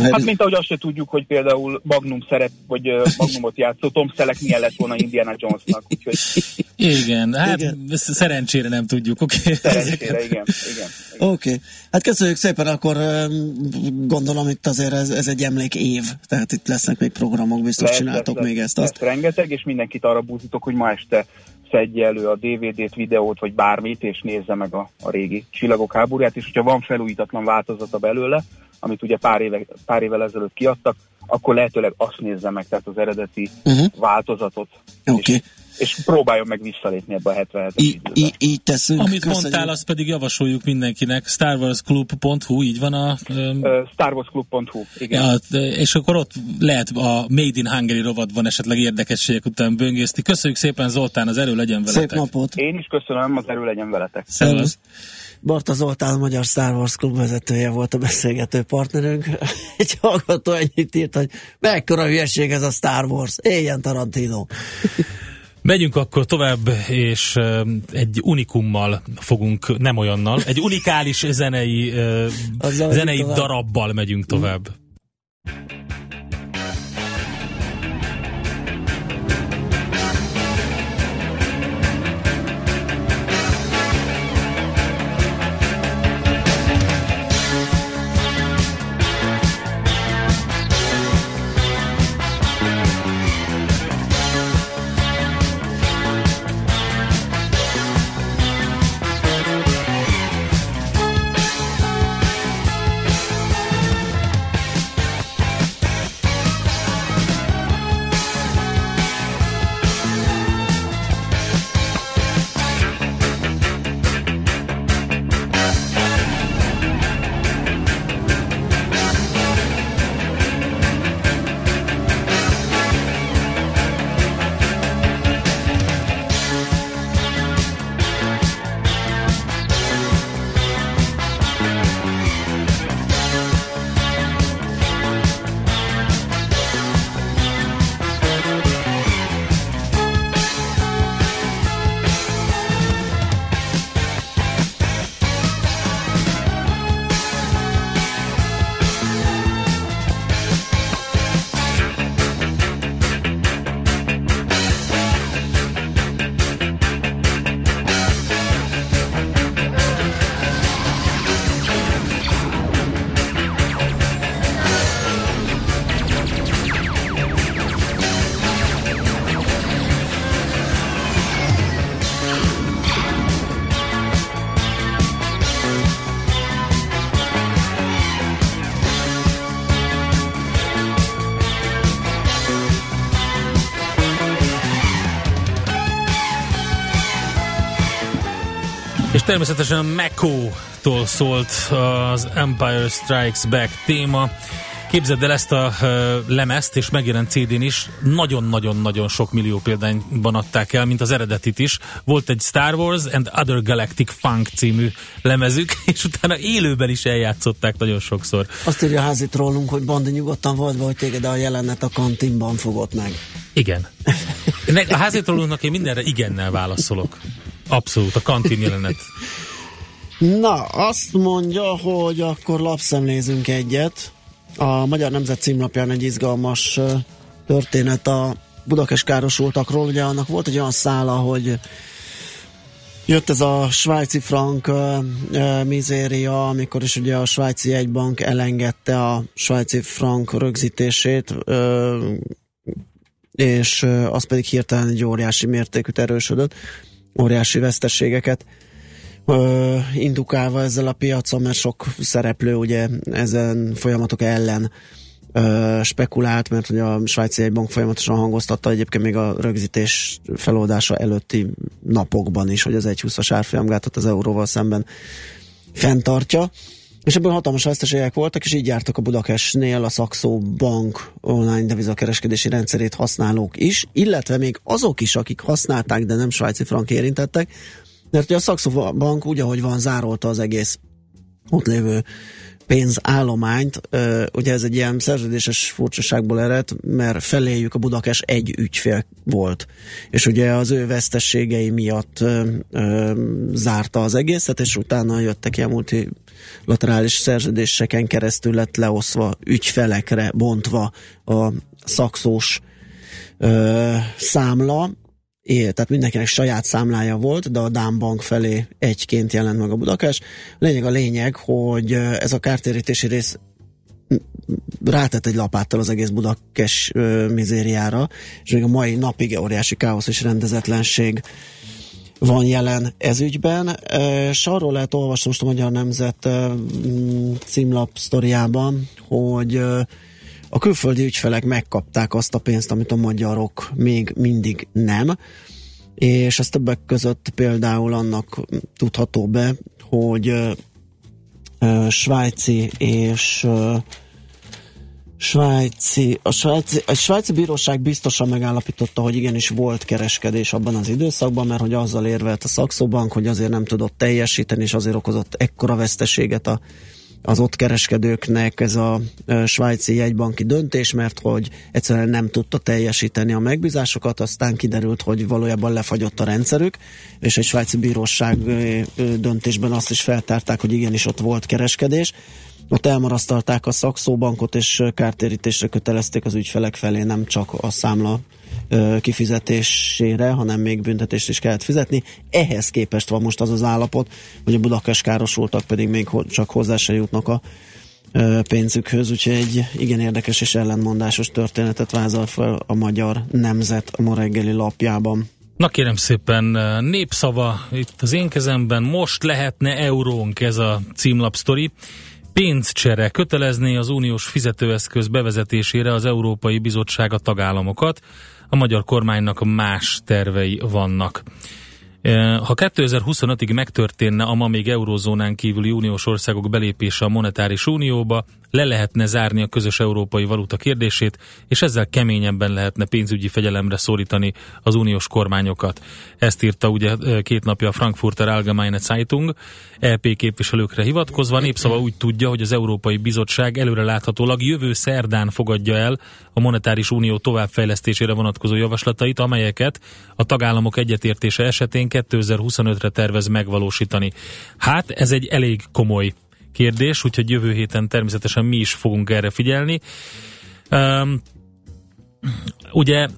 Hát mint ahogy azt se tudjuk, hogy például Magnum szerep, vagy Magnumot játszó Tom Selleck milyen lett volna Indiana Jonesnak, úgyhogy Igen, hát Igen. szerencsére nem tudjuk, oké? Okay? szerencsére, igen, igen. Oké. Okay. Hát köszönjük szépen, akkor gondolom itt azért ez, ez egy emlék év, tehát itt lesznek még programok, biztos Lesz, csináltok lesz, még lesz, ezt, azt. lesz rengeteg, és mindenkit arra búzítok, hogy ma este szedje elő a DVD-t, videót, vagy bármit, és nézze meg a, a régi Csillagok háborúját, és hogyha van felújítatlan változata belőle, amit ugye pár, éve, pár évvel ezelőtt kiadtak, akkor lehetőleg azt nézze meg, tehát az eredeti Uh-huh. változatot, Oké. és, és próbáljon meg visszalépni ebbe a 77-es Í- időbe. í- így teszünk. Amit Köszönjük. mondtál, azt pedig javasoljuk mindenkinek. StarWarsClub.hu, így van a... Ö, StarWarsClub.hu, igen. Ja, és akkor ott lehet a Made in Hungary rovatban esetleg érdekességek után böngészni. Köszönjük szépen Zoltán, az erő legyen Szép veletek. napot. Én is köszönöm, az erő legyen veletek. Szervusz. Barta Zoltán, a Magyar Star Wars klub vezetője volt a beszélgető partnerünk. Egy hallgató ennyit írt, hogy mekkora hülyeség ez a Star Wars. Éljen Tarantino. Megyünk akkor tovább, és egy unikummal fogunk, nem olyannal, egy unikális zenei, zenei darabbal megyünk tovább. Természetesen Meko-tól szólt az Empire Strikes Back téma. Képzeld el ezt a uh, lemezt, és megjelent CD-n is, nagyon-nagyon-nagyon sok millió példányban adták el, mint az eredetit is. Volt egy Star Wars and Other Galactic Funk című lemezük, és utána élőben is eljátszották nagyon sokszor. Azt írja a rólunk, hogy Bandi nyugodtan volt be, hogy téged a jelenet a kantinban fogott meg. Igen. A házétolónak én mindenre igennel válaszolok. Abszolút, a kantin jelenet. Na, azt mondja, hogy akkor lapszemlézünk egyet. A Magyar Nemzet címlapján egy izgalmas történet a Budakes károsultakról. Ugye annak volt egy olyan szála, hogy jött ez a svájci frank ö, ö, mizéria, amikor is ugye a svájci egybank elengedte a svájci frank rögzítését, és az pedig hirtelen egy óriási mértékűt erősödött, óriási veszteségeket ö, indukálva ezzel a piacon, mert sok szereplő ugye ezen folyamatok ellen ö, spekulált, mert ugye a svájci egybank folyamatosan hangoztatta egyébként még a rögzítés feloldása előtti napokban is, hogy az 1,20-as árfolyamgátot az euróval szemben fenntartja. És ebből hatalmas veszteségek voltak, és így jártak a Budakesnél a Saxo Bank online devizakereskedési rendszerét használók is, illetve még azok is, akik használták, de nem svájci frank érintettek, mert ugye a Saxo Bank úgy, ahogy van, zárolta az egész ott lévő pénzállományt. Ugye ez egy ilyen szerződéses furcsaságból ered, mert feléjük a Budakes egy ügyfél volt. És ugye az ő vesztességei miatt ö, ö, zárta az egészet, és utána jöttek ilyen multilaterális szerződéseken keresztül lett leoszva ügyfelekre bontva a szakszós ö, számla, É, tehát mindenkinek saját számlája volt, de a Dán Bank felé egyként jelent meg a Budakás. Lényeg a lényeg, hogy ez a kártérítési rész rátett egy lapáttal az egész Budakes mizériára, és még a mai napig óriási káosz és rendezetlenség van jelen ez ügyben, és arról lehet olvasni most a Magyar Nemzet ö, m, címlap sztoriában, hogy a külföldi ügyfelek megkapták azt a pénzt, amit a magyarok még mindig nem, és ez többek között például annak tudható be, hogy svájci és svájci, a svájci, a svájci bíróság biztosan megállapította, hogy igenis volt kereskedés abban az időszakban, mert hogy azzal érvelt a szakszóbank, hogy azért nem tudott teljesíteni, és azért okozott ekkora veszteséget a az ott kereskedőknek ez a svájci jegybanki döntés, mert hogy egyszerűen nem tudta teljesíteni a megbízásokat, aztán kiderült, hogy valójában lefagyott a rendszerük, és egy svájci bíróság döntésben azt is feltárták, hogy igenis ott volt kereskedés. Ott elmarasztalták a szakszóbankot, és kártérítésre kötelezték az ügyfelek felé nem csak a számla kifizetésére, hanem még büntetést is kellett fizetni. Ehhez képest van most az az állapot, hogy a budakes károsultak pedig még csak hozzá se jutnak a pénzükhöz, úgyhogy egy igen érdekes és ellentmondásos történetet vázol fel a magyar nemzet a ma reggeli lapjában. Na kérem szépen, népszava itt az én kezemben, most lehetne eurónk ez a címlap sztori. Pénzcsere kötelezné az uniós fizetőeszköz bevezetésére az Európai Bizottság a tagállamokat. A magyar kormánynak más tervei vannak. E, Ha 2025-ig megtörténne a ma még eurózónán kívüli uniós országok belépése a monetáris unióba, le lehetne zárni a közös európai valuta kérdését, és ezzel keményebben lehetne pénzügyi fegyelemre szorítani az uniós kormányokat. Ezt írta ugye két napja a Frankfurter Allgemeine Zeitung, EP képviselőkre hivatkozva. Népszava úgy tudja, hogy az Európai Bizottság előre láthatólag jövő szerdán fogadja el a monetáris unió továbbfejlesztésére vonatkozó javaslatait, amelyeket a tagállamok egyetértése esetén 2025-re tervez megvalósítani. Hát ez egy elég komoly kérdés, úgyhogy jövő héten természetesen mi is fogunk erre figyelni. Um, ugye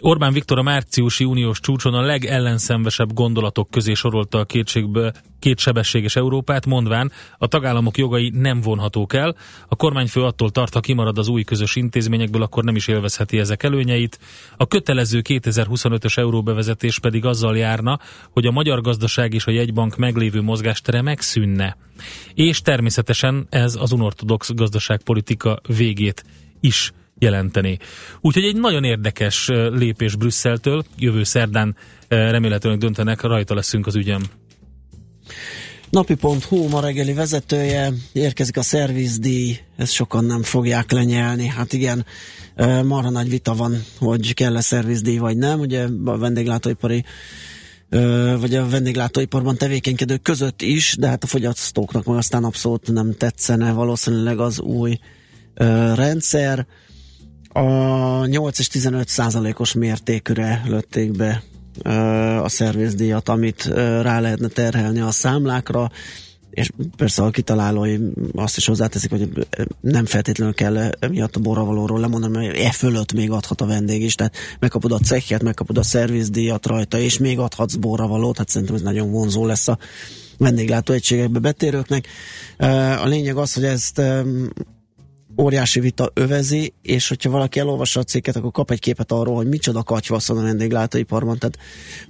Orbán Viktor a márciusi uniós csúcson a legellenszenvesebb gondolatok közé sorolta a kétségbe, kétsebességes Európát, mondván a tagállamok jogai nem vonhatók el. A kormányfő attól tart, ha kimarad az új közös intézményekből, akkor nem is élvezheti ezek előnyeit. A kötelező 2025-ös euróbevezetés pedig azzal járna, hogy a magyar gazdaság és a jegybank meglévő mozgástere megszűnne. És természetesen ez az unortodox gazdaságpolitika végét is jelenteni. Úgyhogy egy nagyon érdekes lépés Brüsszeltől, jövő szerdán remélhetőleg döntenek, rajta leszünk az ügyem. Napi.hu ma reggeli vezetője, érkezik a szervizdíj, ezt sokan nem fogják lenyelni. Hát igen, marha nagy vita van, hogy kell-e szervizdíj vagy nem. Ugye a vendéglátóipari vagy a vendéglátóiparban tevékenykedők között is, de hát a fogyasztóknak meg aztán abszolút nem tetszene valószínűleg az új rendszer. A 8 és 15 százalékos mértékűre lőtték be a szervizdíjat, amit rá lehetne terhelni a számlákra, és persze a kitalálói azt is hozzáteszik, hogy nem feltétlenül kell miatt a borravalóról lemondani, mert e fölött még adhat a vendég is, tehát megkapod a cekhet, megkapod a szervizdíjat rajta, és még adhatsz borravalót, hát szerintem ez nagyon vonzó lesz a vendéglátóegységekbe betérőknek. A lényeg az, hogy ezt óriási vita övezi, és hogyha valaki elolvassa a cikket, akkor kap egy képet arról, hogy micsoda katyvasz van a vendéglátóiparban. Tehát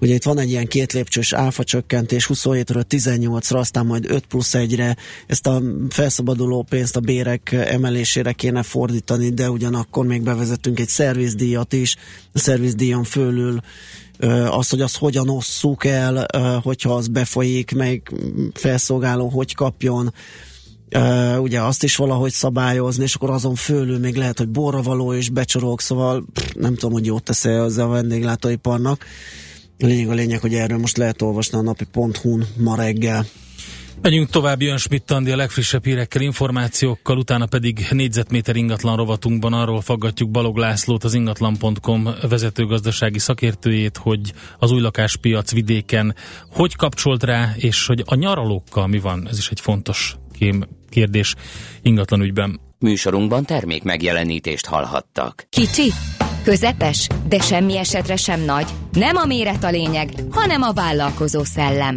ugye itt van egy ilyen két lépcsős áfa csökkentés 27-ről 18-ra, aztán majd 5 plusz 1-re, ezt a felszabaduló pénzt a bérek emelésére kéne fordítani, de ugyanakkor még bevezetünk egy szervizdíjat is, a szervizdíjon fölül az, hogy azt hogyan osszuk el, hogyha az befolyik, meg felszolgáló hogy kapjon, Uh, ugye azt is valahogy szabályozni, és akkor azon fölül még lehet, hogy borravaló és becsorog, szóval pff, nem tudom, hogy jót tesz az a vendéglátóiparnak. Lényeg a lényeg, hogy erről most lehet olvasni a napi.hu-n ma reggel. Megyünk tovább, jön Schmidt a legfrissebb hírekkel, információkkal, utána pedig négyzetméter ingatlan rovatunkban arról faggatjuk Balog Lászlót, az ingatlan.com vezetőgazdasági szakértőjét, hogy az új lakáspiac vidéken hogy kapcsolt rá, és hogy a nyaralókkal mi van, ez is egy fontos kém kérdés ingatlan ügyben. Műsorunkban termék megjelenítést hallhattak. Kicsi, közepes, de semmi esetre sem nagy. Nem a méret a lényeg, hanem a vállalkozó szellem.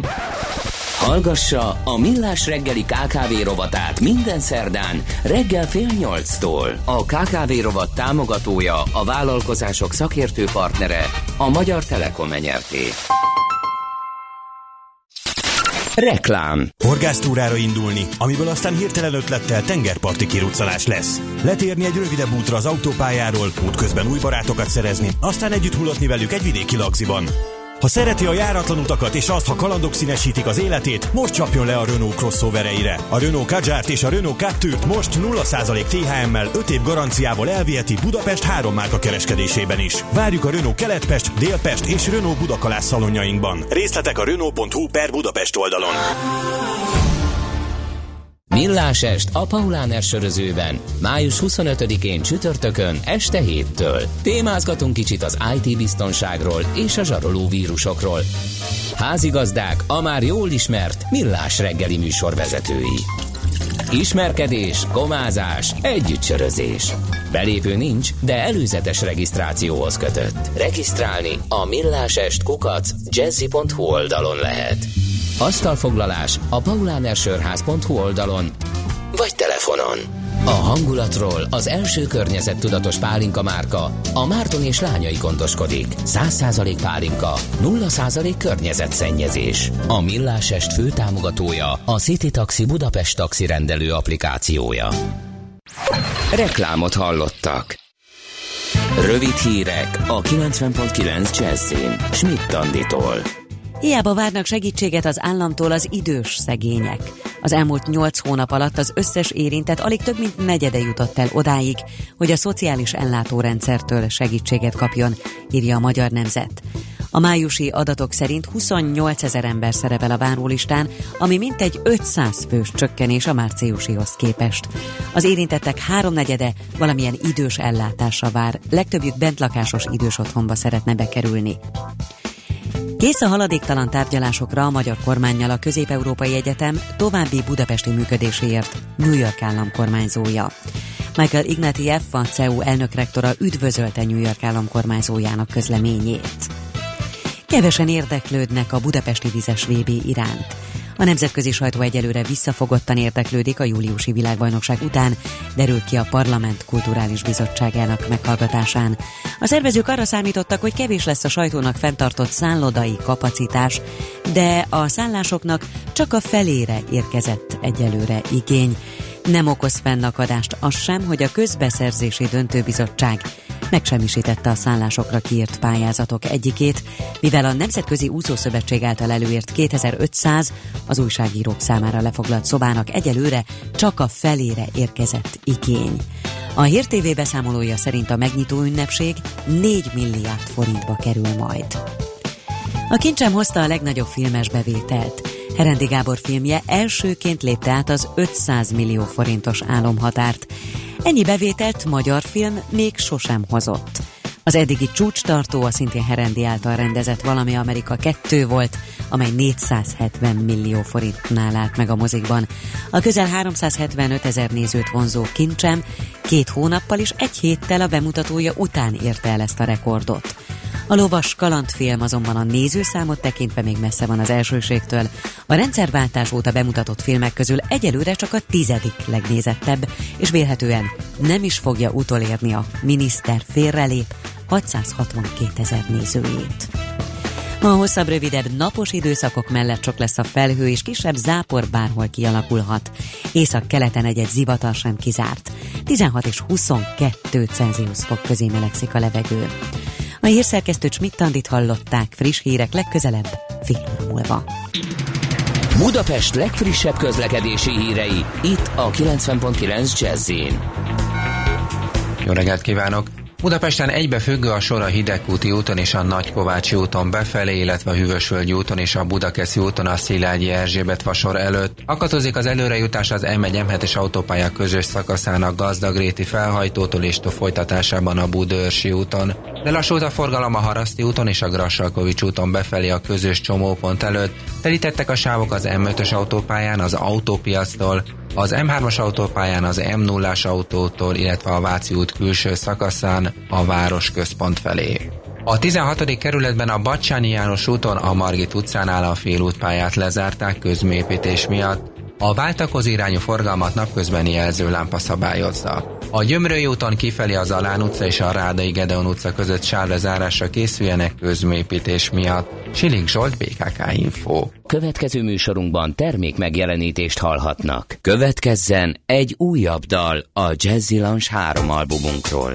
Hallgassa a Millás reggeli KKV rovatát minden szerdán reggel fél nyolctól. A KKV rovat támogatója, a vállalkozások szakértő partnere, a Magyar Telekom enyerté. Reklám. Horgásztúrára indulni, amiből aztán hirtelen ötlettel tengerparti kiruccanás lesz. Letérni egy rövidebb útra az autópályáról, útközben új barátokat szerezni, aztán együtt hullatni velük egy vidéki lagziban. Ha szereti a járatlan utakat és azt, ha kalandok színesítik az életét, most csapjon le a Renault crossovereire. A Renault Kadjárt és a Renault Captur most 0% THM-mel 5 év garanciával elviheti Budapest három márka kereskedésében is. Várjuk a Renault Keletpest, Délpest és Renault Budakalász szalonjainkban. Részletek a Renault.hu per Budapest oldalon. Millás est a Paulán sörözőben, május 25-én csütörtökön este héttől. Témázgatunk kicsit az IT biztonságról és a zsaroló vírusokról. Házigazdák a már jól ismert Millás reggeli műsorvezetői. Ismerkedés, komázás, együttsörözés. Belépő nincs, de előzetes regisztrációhoz kötött. Regisztrálni a millásest kukac jazzy.hu oldalon lehet. Asztalfoglalás a paulánersörház.hu oldalon vagy telefonon. A hangulatról az első környezettudatos pálinka márka, a Márton és lányai gondoskodik. 100% pálinka, 0% környezetszennyezés. A Millásest főtámogatója a City Taxi Budapest taxi rendelő applikációja. Reklámot hallottak. Rövid hírek a 90.9 Jazzin. Schmidt Anditól. Hiába várnak segítséget az államtól az idős szegények. Az elmúlt nyolc hónap alatt az összes érintett alig több mint negyede jutott el odáig, hogy a szociális ellátórendszertől segítséget kapjon, írja a Magyar Nemzet. A májusi adatok szerint 28 ezer ember szerepel a várólistán, ami mintegy 500 fős csökkenés a márciusihoz képest. Az érintettek háromnegyede valamilyen idős ellátásra vár, legtöbbjük bentlakásos idős otthonba szeretne bekerülni. Kész a haladéktalan tárgyalásokra a magyar kormányjal a Közép-Európai Egyetem további budapesti működéséért New York állam kormányzója. Michael Ignatieff, a CEU elnökrektora üdvözölte New York állam kormányzójának közleményét. Kevesen érdeklődnek a budapesti vizes VB iránt. A nemzetközi sajtó egyelőre visszafogottan érdeklődik a júliusi világbajnokság után, derül ki a Parlament Kulturális Bizottságának meghallgatásán. A szervezők arra számítottak, hogy kevés lesz a sajtónak fenntartott szállodai kapacitás, de a szállásoknak csak a felére érkezett egyelőre igény. Nem okoz fennakadást az sem, hogy a közbeszerzési döntőbizottság megsemmisítette a szállásokra kiírt pályázatok egyikét, mivel a Nemzetközi Úszószövetség által előírt 2500 az újságírók számára lefoglalt szobának egyelőre csak a felére érkezett igény. A Hír TV beszámolója szerint a megnyitó ünnepség 4 milliárd forintba kerül majd. A kincsem hozta a legnagyobb filmes bevételt. Herendi Gábor filmje elsőként lépte át az 500 millió forintos álomhatárt. Ennyi bevételt magyar film még sosem hozott. Az eddigi csúcstartó a szintén Herendi által rendezett Valami Amerika 2 volt, amely 470 millió forintnál állt meg a mozikban. A közel 375 ezer nézőt vonzó kincsem két hónappal és egy héttel a bemutatója után érte el ezt a rekordot. A lovas kalandfilm azonban a nézőszámot tekintve még messze van az elsőségtől. A rendszerváltás óta bemutatott filmek közül egyelőre csak a tizedik legnézettebb, és vélhetően nem is fogja utolérni a miniszter félrelép 662 ezer nézőjét. Ma hosszabb, rövidebb napos időszakok mellett sok lesz a felhő, és kisebb zápor bárhol kialakulhat. Észak-keleten egy-egy zivatar sem kizárt. 16 és 22 Celsius fok közé melegszik a levegő. A hírszerkesztő Schmidt-Tandit hallották friss hírek legközelebb fél óra múlva. Budapest legfrissebb közlekedési hírei, itt a 90.9 jazz Jó reggelt kívánok! Budapesten egybefüggő a sor a Hidegkúti úton és a Nagykovácsi úton befelé, illetve a Hűvösvölgyi úton és a Budakeszi úton a Szilágyi Erzsébet vasor előtt. Akatozik az előrejutás az M1 m autópálya közös szakaszán a Gazdagréti felhajtótól és folytatásában a Budőrsi úton. De lassult a forgalom a Haraszti úton és a Grassalkovics úton befelé a közös csomópont előtt. Telítettek a sávok az M5-ös autópályán az autópiasztól, az M3-as autópályán az M0-as autótól, illetve a Váci út külső szakaszán a városközpont felé. A 16. kerületben a Bacsányi János úton a Margit utcánál a félútpályát lezárták közmépítés miatt, a váltakozó irányú forgalmat napközbeni jelzőlámpa szabályozza. A Gyömrői úton kifelé az Alán utca és a Rádai Gedeon utca között sávlezárásra készüljenek közmépítés miatt. Siling Zsolt, BKK Info. Következő műsorunkban termék megjelenítést hallhatnak. Következzen egy újabb dal a Jazzy Lounge 3 albumunkról.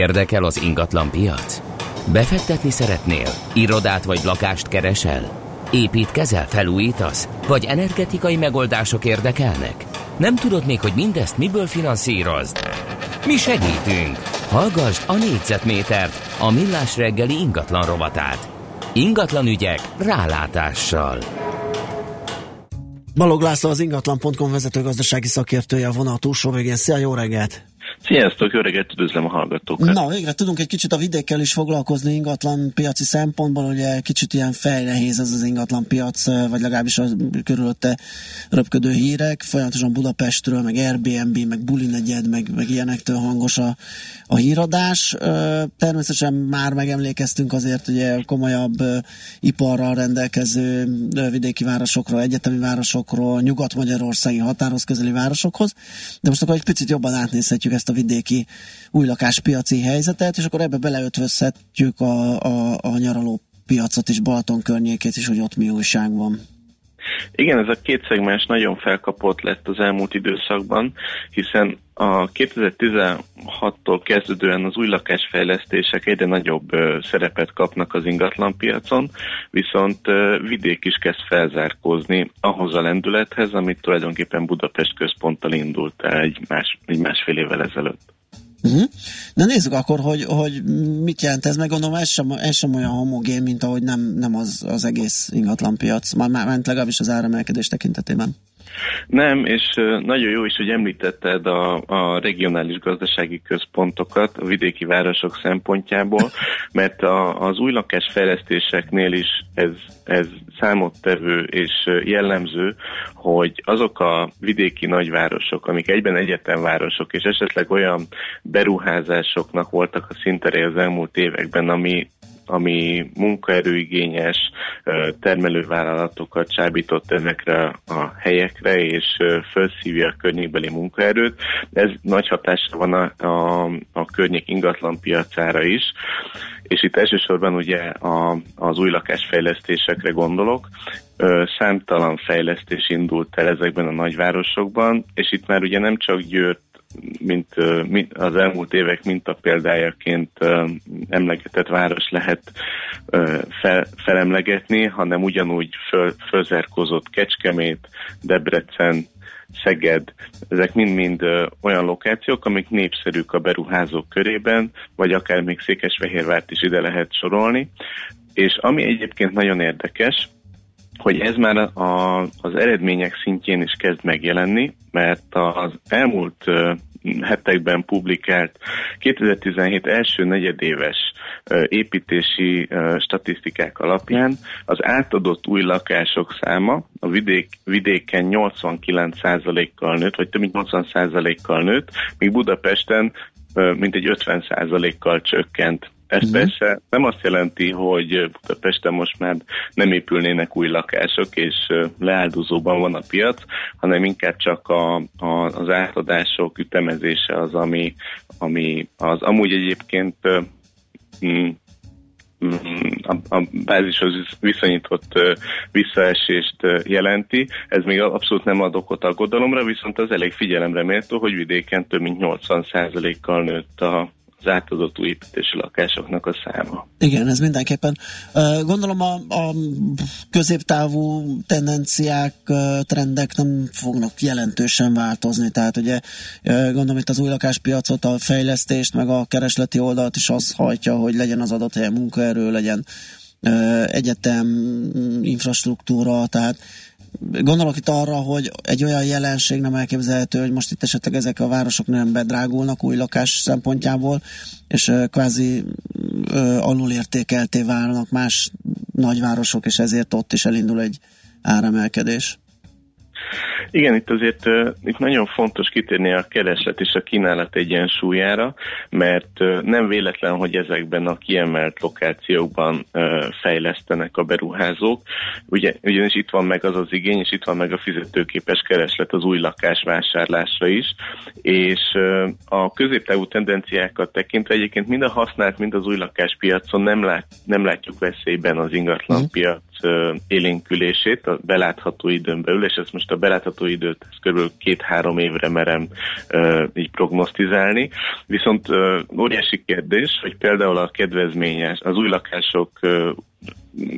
Érdekel az ingatlan piac? Befektetni szeretnél? Irodát vagy lakást keresel? Építkezel, felújítasz? Vagy energetikai megoldások érdekelnek? Nem tudod még, hogy mindezt miből finanszírozd? Mi segítünk! Hallgassd a négyzetmétert, a millás reggeli ingatlan rovatát. Ingatlan ügyek rálátással. Balog László az ingatlan.com vezető gazdasági szakértője a vonal túlsó végén. Szia, jó reggelt! Sziasztok, jó reggelt, üdvözlöm a hallgatókat. Na, végre tudunk egy kicsit a vidékkel is foglalkozni ingatlan piaci szempontból, ugye kicsit ilyen fejnehéz ez az ingatlan piac, vagy legalábbis a körülötte röpködő hírek, folyamatosan Budapestről, meg Airbnb, meg Buli negyed, meg, meg ilyenektől hangos a, a híradás. Természetesen már megemlékeztünk azért ugye komolyabb iparral rendelkező vidéki városokról, egyetemi városokról, nyugat-magyarországi határhoz közeli városokhoz, de most akkor egy picit jobban átnézhetjük ezt a vidéki új lakáspiaci helyzetet, és akkor ebbe beleötvözhetjük a, a, a nyaraló piacot is, Balaton környékét is, hogy ott mi újság van. Igen, ez a két szegmens nagyon felkapott lett az elmúlt időszakban, hiszen a 2016-tól kezdődően az új lakásfejlesztések egyre nagyobb szerepet kapnak az ingatlanpiacon, viszont vidék is kezd felzárkózni ahhoz a lendülethez, amit tulajdonképpen Budapest központtal indult el egy, más, egy másfél évvel ezelőtt. Uh-huh. Na nézzük akkor, hogy, hogy mit jelent ez, meg gondolom ez sem, ez sem olyan homogén, mint ahogy nem, nem az, az egész ingatlanpiac, már, már legalábbis az áremelkedés tekintetében. Nem, és nagyon jó is, hogy említetted a, a regionális gazdasági központokat a vidéki városok szempontjából, mert a, az új lakásfejlesztéseknél is ez, ez számottevő és jellemző, hogy azok a vidéki nagyvárosok, amik egyben egyetemvárosok, és esetleg olyan beruházásoknak voltak a szintere az elmúlt években, ami ami munkaerőigényes termelővállalatokat csábított ezekre a helyekre, és felszívja a környékbeli munkaerőt. Ez nagy hatása van a, a, a környék ingatlan piacára is, és itt elsősorban ugye a, az új lakásfejlesztésekre gondolok. Számtalan fejlesztés indult el ezekben a nagyvárosokban, és itt már ugye nem csak Győrt mint, az elmúlt évek mintapéldájaként emlegetett város lehet fel, felemlegetni, hanem ugyanúgy föl, fölzerkozott Kecskemét, Debrecen, Szeged, ezek mind-mind olyan lokációk, amik népszerűk a beruházók körében, vagy akár még Székesfehérvárt is ide lehet sorolni. És ami egyébként nagyon érdekes, hogy ez már a, az eredmények szintjén is kezd megjelenni, mert az elmúlt hetekben publikált 2017 első negyedéves építési statisztikák alapján az átadott új lakások száma a vidék, vidéken 89%-kal nőtt, vagy több mint 80%-kal nőtt, míg Budapesten mintegy 50%-kal csökkent ez uh-huh. persze nem azt jelenti, hogy Budapesten most már nem épülnének új lakások, és leáldozóban van a piac, hanem inkább csak a, a, az átadások ütemezése az, ami, ami az amúgy egyébként mm, a, a bázishoz viszonyított visszaesést jelenti. Ez még abszolút nem ad okot aggodalomra, viszont az elég figyelemre méltó, hogy vidéken több mint 80%-kal nőtt a, az átadott új építési lakásoknak a száma. Igen, ez mindenképpen. Gondolom a, a középtávú tendenciák, trendek nem fognak jelentősen változni, tehát ugye gondolom itt az új lakáspiacot, a fejlesztést, meg a keresleti oldalt is az hajtja, hogy legyen az adott helyen munkaerő, legyen egyetem, infrastruktúra, tehát Gondolok itt arra, hogy egy olyan jelenség nem elképzelhető, hogy most itt esetleg ezek a városok nem bedrágulnak új lakás szempontjából, és kvázi alulértékelté válnak más nagyvárosok, és ezért ott is elindul egy áremelkedés. Igen, itt azért itt nagyon fontos kitérni a kereslet és a kínálat egyensúlyára, mert nem véletlen, hogy ezekben a kiemelt lokációkban fejlesztenek a beruházók, Ugye, ugyanis itt van meg az az igény, és itt van meg a fizetőképes kereslet az új lakás vásárlásra is, és a középtávú tendenciákat tekintve egyébként mind a használt, mind az új lakáspiacon nem, lát, nem látjuk veszélyben az ingatlanpiac ö, élénkülését a belátható időn belül, és ezt most a belátható időt ezt kb. két-három évre merem ö, így prognosztizálni. Viszont ö, óriási kérdés, hogy például a kedvezményes, az új lakások ö,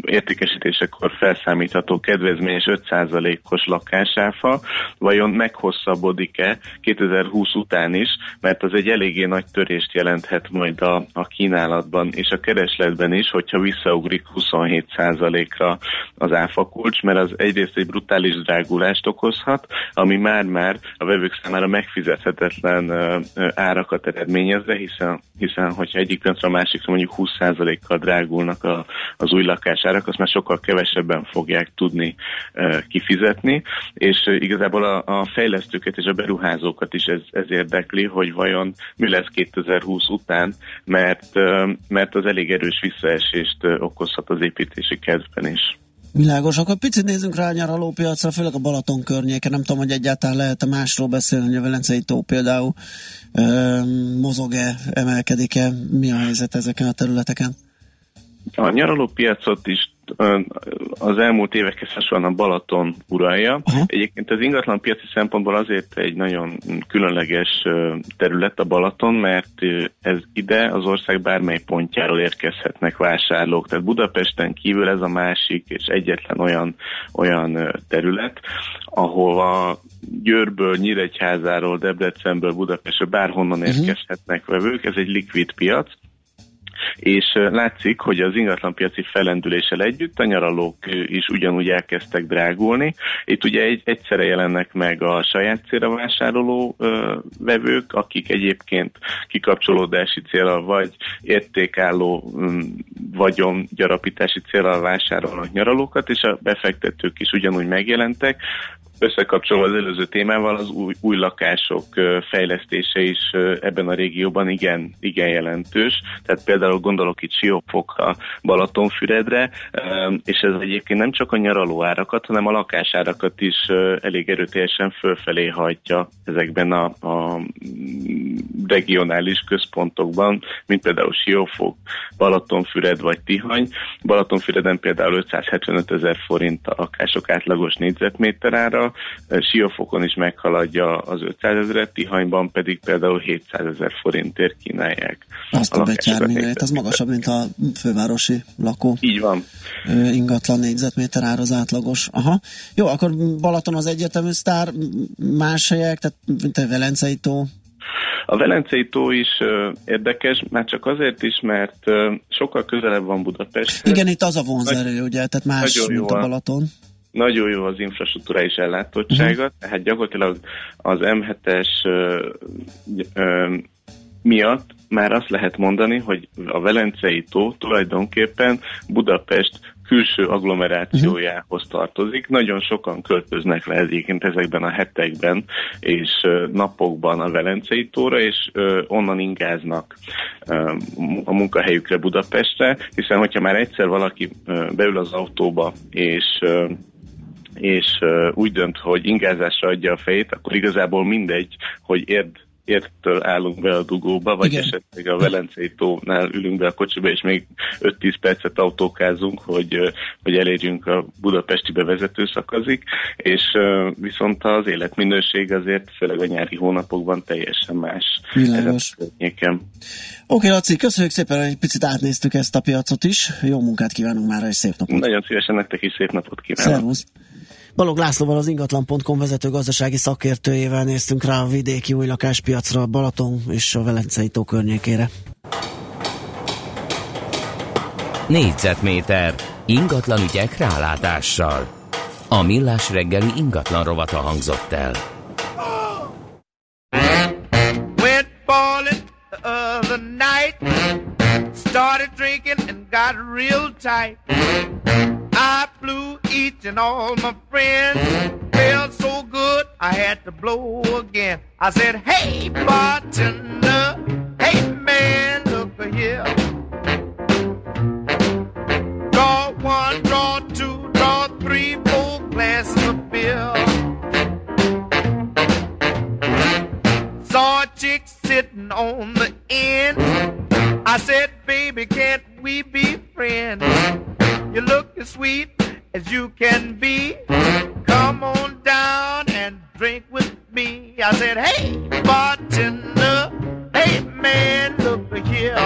értékesítésekor felszámítható kedvezményes 5%-os lakásáfa vajon meghosszabbodik-e 2020 után is, mert az egy eléggé nagy törést jelenthet majd a, a kínálatban és a keresletben is, hogyha visszaugrik 27%-ra az áfa kulcs, mert az egyrészt egy brutális drágulást okozhat, ami már-már a vevők számára megfizethetetlen árakat eredményezve, hiszen, hiszen hogyha egyik pillanatra a másikra mondjuk 20%-kal drágulnak a, az új lakásárak, azt már sokkal kevesebben fogják tudni kifizetni, és igazából a, a fejlesztőket és a beruházókat is ez, ez érdekli, hogy vajon mi lesz 2020 után, mert, mert az elég erős visszaesést okozhat az építési kedvben is. Világos, akkor picit nézzünk rá a nyaralópiacra, főleg a Balaton környéken. Nem tudom, hogy egyáltalán lehet-e másról beszélni, hogy a Velencei tó például mozog-e, emelkedik-e, mi a helyzet ezeken a területeken? A nyaralópiacot is az elmúlt évekhez hasonlóan a Balaton uralja. Uh-huh. Egyébként az ingatlan piaci szempontból azért egy nagyon különleges terület a Balaton, mert ez ide az ország bármely pontjáról érkezhetnek vásárlók. Tehát Budapesten kívül ez a másik és egyetlen olyan, olyan terület, ahova Győrből, Nyíregyházáról, Debrecenből, Budapestről bárhonnan uh-huh. érkezhetnek vevők. Ez egy likvid piac és látszik, hogy az ingatlanpiaci felendüléssel együtt a nyaralók is ugyanúgy elkezdtek drágulni. Itt ugye egy, egyszerre jelennek meg a saját célra vásároló ö, vevők, akik egyébként kikapcsolódási célra vagy értékálló vagyon gyarapítási célra vásárolnak nyaralókat, és a befektetők is ugyanúgy megjelentek, összekapcsolva az előző témával, az új, új lakások fejlesztése is ebben a régióban igen, igen jelentős. Tehát például gondolok itt Siófokra, Balatonfüredre, és ez egyébként nem csak a nyaraló árakat, hanem a lakásárakat is elég erőteljesen fölfelé hajtja ezekben a, a regionális központokban, mint például Siófok, Balatonfüred vagy Tihany. Balatonfüreden például 575 ezer forint a lakások átlagos négyzetméter Siófokon is meghaladja az 500 ezeret, Tihanyban pedig például 700 ezer forintért kínálják. Azt a, betyárművét, az magasabb, mint a fővárosi lakó. Így van. Ingatlan négyzetméter ár az átlagos. Aha. Jó, akkor Balaton az egyértelmű sztár, más helyek, tehát mint a Velencei tó, a Velencei tó is uh, érdekes, már csak azért is, mert uh, sokkal közelebb van Budapest. Igen, itt az a vonzerő, Nagy, ugye, tehát más, mint a Balaton. Nagyon jó az infrastruktúrális ellátottsága, uh-huh. tehát gyakorlatilag az M7-es ö, ö, miatt már azt lehet mondani, hogy a Velencei tó tulajdonképpen Budapest külső agglomerációjához tartozik. Nagyon sokan költöznek le egyébként ezekben a hetekben és napokban a Velencei tóra, és onnan ingáznak a munkahelyükre Budapestre, hiszen hogyha már egyszer valaki beül az autóba, és és úgy dönt, hogy ingázásra adja a fejét, akkor igazából mindegy, hogy érd értől állunk be a dugóba, vagy Igen. esetleg a Velencei tónál ülünk be a kocsiba, és még 5-10 percet autókázunk, hogy, hogy elérjünk a budapesti bevezető szakazig, és viszont az életminőség azért főleg a nyári hónapokban teljesen más. Világos. Oké, okay, Laci, köszönjük szépen, hogy egy picit átnéztük ezt a piacot is. Jó munkát kívánunk már, és szép napot. Nagyon szívesen nektek is szép napot kívánok. Szervusz. Balog Lászlóval az ingatlan.com vezető gazdasági szakértőjével néztünk rá a vidéki új lakáspiacra, a Balaton és a Velencei tó környékére. Négyzetméter ingatlan ügyek rálátással. A millás reggeli ingatlan rovata hangzott el. Went ballin' the other night Started drinking and got real tight I flew each and all my friends. Felt so good, I had to blow again. I said, Hey, bartender, hey man, look here. Draw one, draw two, draw three, four glasses of beer. Saw a chick sitting on the end. I said, Baby, can't we be friends? You look as sweet as you can be. Come on down and drink with me. I said, hey, bartender, hey, man, look here.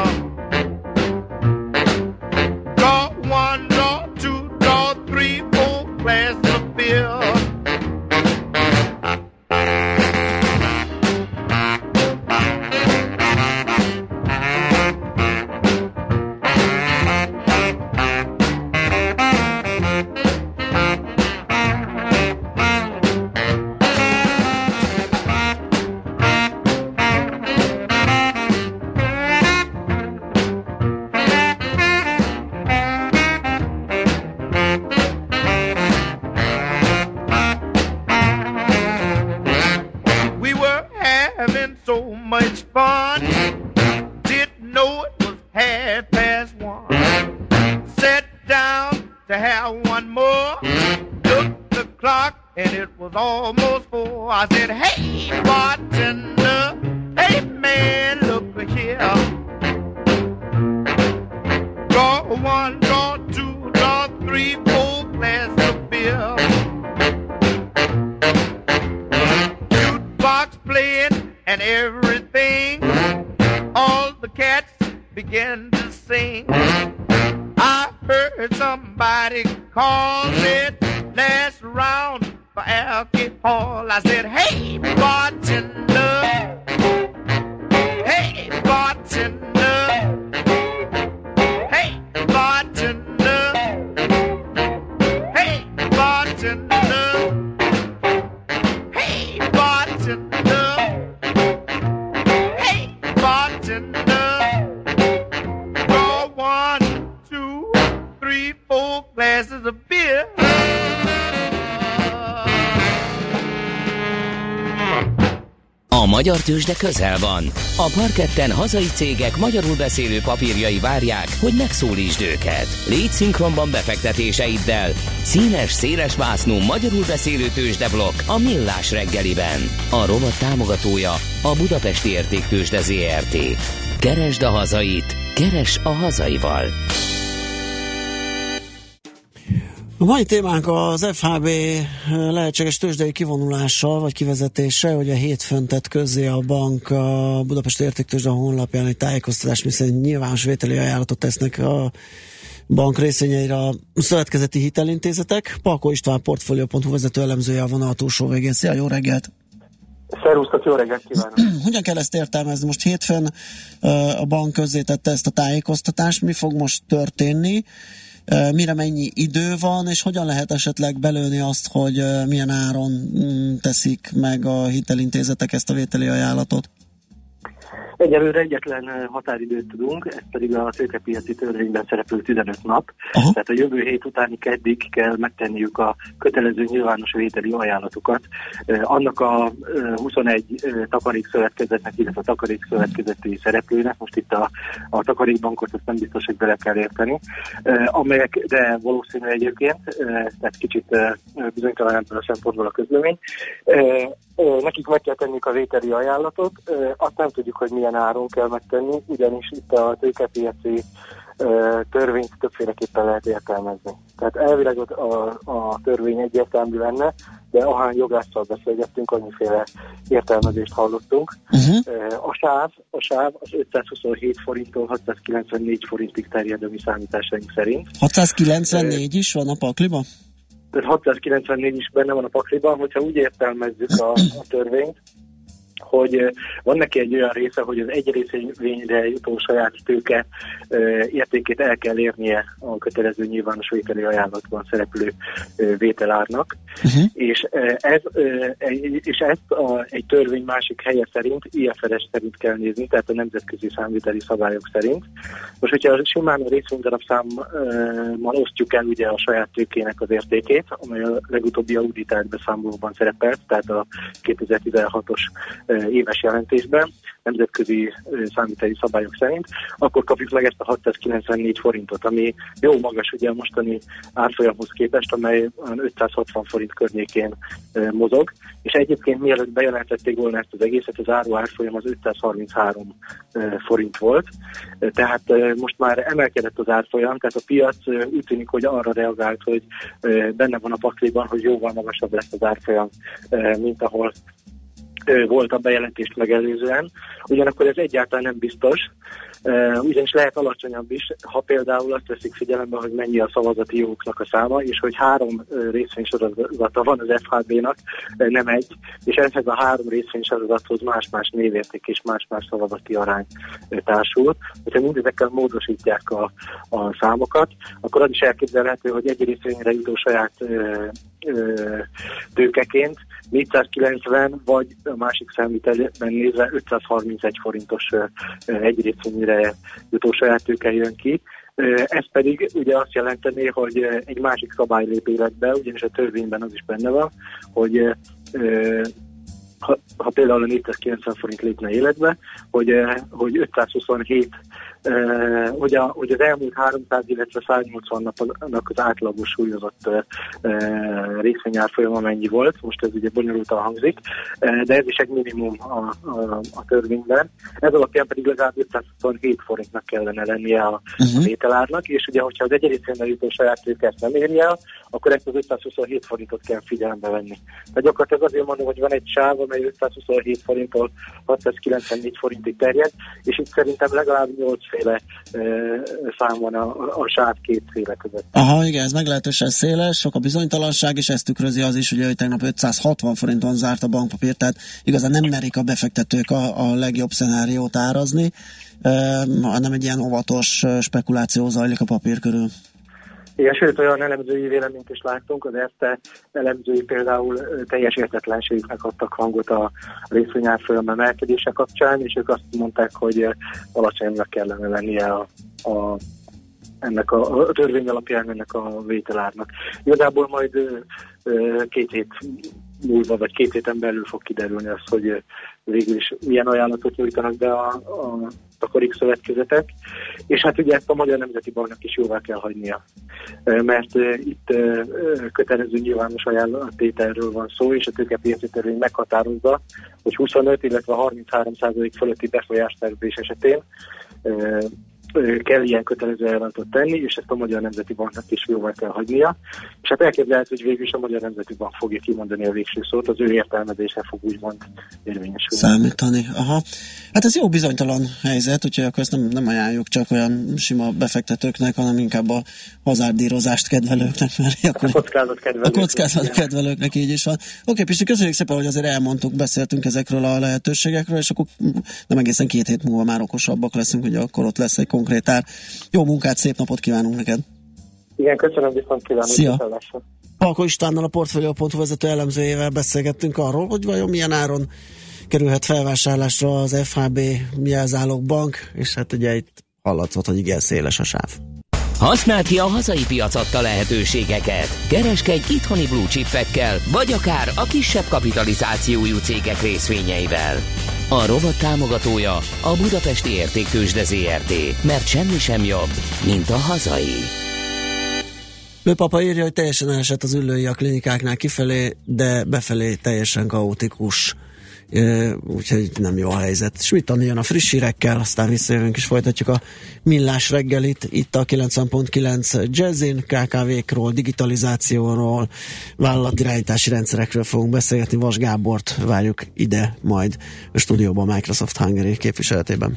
And everything. All the cats began to sing. I heard somebody call it last round for alcohol. I said, tőzsde közel van. A parketten hazai cégek magyarul beszélő papírjai várják, hogy megszólítsd őket. Légy szinkronban befektetéseiddel. Színes, széles vásznú magyarul beszélő tőzsdeblokk a Millás reggeliben. A rovat támogatója a Budapesti Értéktőzsde ZRT. Keresd a hazait, keres a hazaival. Mai témánk az FHB lehetséges tőzsdei kivonulása vagy kivezetése, hogy a hétfőn tett közzé a bank a Budapesti Értéktőzsde honlapján egy tájékoztatás, miszerint nyilvános vételi ajánlatot tesznek a bank részvényeire a szövetkezeti hitelintézetek. Palko István portfolio.hu vezető elemzője a vonal túlsó végén. Szia, jó reggelt! Szerusztok, jó reggelt kívánok! Hogyan kell ezt értelmezni? Most hétfőn a bank közzétette ezt a tájékoztatást, mi fog most történni? Mire mennyi idő van, és hogyan lehet esetleg belőni azt, hogy milyen áron mm, teszik meg a hitelintézetek ezt a vételi ajánlatot? Egyelőre egyetlen határidőt tudunk, ez pedig a tőkepiaci törvényben szereplő 15 nap. Aha. Tehát a jövő hét utáni keddig kell megtenniük a kötelező nyilvános vételi ajánlatokat. Eh, annak a eh, 21 eh, takarékszövetkezetnek, illetve a takarékszövetkezeti szereplőnek, most itt a, a takarékbankot azt nem biztos, hogy bele kell érteni, amelyek, de valószínű egyébként, eh, tehát kicsit bizonytalan ebből a szempontból a közlemény, Nekik meg kell tenniük a vételi ajánlatot, azt nem tudjuk, hogy milyen áron kell megtenni, ugyanis itt a tőkepiaci törvényt többféleképpen lehet értelmezni. Tehát elvileg a, a törvény egyértelmű lenne, de ahány jogásszal beszélgettünk, annyiféle értelmezést hallottunk. Uh-huh. A sáv, a sáv az 527 forinttól 694 forintig terjed a mi számításaink szerint. 694 is van a pakliban? Tehát 694 is benne van a pakliban, hogyha úgy értelmezzük a, a törvényt, hogy eh, van neki egy olyan része, hogy az egy részvényre jutó saját tőke eh, értékét el kell érnie a kötelező nyilvános vételi ajánlatban szereplő eh, vételárnak, uh-huh. és, ez, és ezt a, egy törvény másik helye szerint, IFRS szerint kell nézni, tehát a nemzetközi számviteli szabályok szerint. Most, hogyha simán a részvénydarabszámmal osztjuk el ugye a saját tőkének az értékét, amely a legutóbbi auditált beszámolóban szerepelt, tehát a 2016-os éves jelentésben, nemzetközi számíteli szabályok szerint, akkor kapjuk meg ezt a 694 forintot, ami jó magas ugye a mostani árfolyamhoz képest, amely 560 forint környékén mozog, és egyébként mielőtt bejelentették volna ezt az egészet, az áru árfolyam az 533 forint volt, tehát most már emelkedett az árfolyam, tehát a piac úgy tűnik, hogy arra reagált, hogy benne van a pakliban, hogy jóval magasabb lesz az árfolyam, mint ahol volt a bejelentést megelőzően. Ugyanakkor ez egyáltalán nem biztos, ugyanis lehet alacsonyabb is, ha például azt veszik figyelembe, hogy mennyi a szavazati jogoknak a száma, és hogy három részvénysorozata van az FHB-nak, nem egy, és ehhez a három részvénysorozathoz más-más névérték és más-más szavazati arány társul. Hogyha mindezekkel módosítják a, a számokat, akkor az is elképzelhető, hogy egy részvényre jutó saját ö, tőkeként 490 vagy a másik számítelben nézve 531 forintos egy részvényre jutó saját tőke jön ki. Ez pedig ugye azt jelenteni, hogy egy másik szabály lép életbe, ugyanis a törvényben az is benne van, hogy ha, ha például a 490 forint lépne életbe, hogy, hogy 527 Uh, hogy, a, hogy az elmúlt 300, illetve 180 napnak az átlagos súlyozott részvényárfolyama mennyi volt, most ez ugye bonyolultan hangzik, de ez is egy minimum a, a, a törvényben. Ez alapján pedig legalább 527 forintnak kellene lennie a, uh-huh. a vételárnak, és ugye, hogyha az egy részvényben jutó saját tőket nem érje el, akkor ezt az 527 forintot kell figyelembe venni. Tehát gyakorlatilag azért mondom, hogy van egy sáv, amely 527 forinttól 694 forintig terjed, és itt szerintem legalább 8 féle e, szám van a, a sáv két féle között. Aha, igen, ez meglehetősen széles, sok a bizonytalanság, és ezt tükrözi az is, ugye, hogy tegnap 560 forinton zárt a bankpapír, tehát igazán nem merik a befektetők a, a legjobb szenáriót árazni, hanem egy ilyen óvatos spekuláció zajlik a papír körül. Igen, sőt, olyan elemzői véleményt is láttunk, az ERTE elemzői például teljes értetlenségüknek adtak hangot a részvényárfolyam emelkedése kapcsán, és ők azt mondták, hogy alacsonyabbnak kellene lennie a, a ennek a, a törvény alapján ennek a vételárnak. Igazából majd ö, két hét múlva, vagy két héten belül fog kiderülni az, hogy végül is milyen ajánlatot nyújtanak be a, a takarik szövetkezetek, és hát ugye ezt a Magyar Nemzeti Banknak is jóvá kell hagynia, mert itt kötelező nyilvános ajánlattételről van szó, és a tőkepiaci törvény meghatározza, hogy 25, illetve 33 százalék fölötti befolyásterülés esetén kell ilyen kötelező ajánlatot tenni, és ezt a Magyar Nemzeti Banknak is jóvá kell hagynia. És hát elképzelhető, hogy végül is a Magyar Nemzeti Bank fogja kimondani a végső szót, az ő értelmezése fog úgymond érvényesülni. Számítani, aha. Hát ez jó bizonytalan helyzet, úgyhogy akkor ezt nem, nem ajánljuk csak olyan sima befektetőknek, hanem inkább a hazárdírozást kedvelőknek, mert akkor a kockázat kedvelőknek. A kockázat kedvelőknek így is van. Oké, Pisti, köszönjük szépen, hogy azért elmondtuk, beszéltünk ezekről a lehetőségekről, és akkor nem egészen két hét múlva már okosabbak leszünk, hogy akkor ott lesz egy konkrét ár. Jó munkát, szép napot kívánunk neked! Igen, köszönöm, viszont kívánok. Szia! Palko Istvánnal a Portfolio.hu vezető elemzőjével beszélgettünk arról, hogy vajon milyen áron kerülhet felvásárlásra az FHB jelzálog bank, és hát ugye itt hallatszott, hogy igen széles a sáv. Használd ki a hazai piac adta lehetőségeket. Kereskedj itthoni blue chipekkel, vagy akár a kisebb kapitalizációjú cégek részvényeivel. A rovat támogatója a Budapesti Értéktősde ZRT, mert semmi sem jobb, mint a hazai. Ő papa írja, hogy teljesen elesett az ülői a klinikáknál kifelé, de befelé teljesen kaotikus úgyhogy nem jó a helyzet. Schmidt jön a friss hírekkel, aztán visszajövünk és folytatjuk a millás reggelit itt a 90.9 Jazzin, KKV-król, digitalizációról, vállalatirányítási rendszerekről fogunk beszélgetni. Vas Gábort várjuk ide majd a stúdióban Microsoft Hungary képviseletében.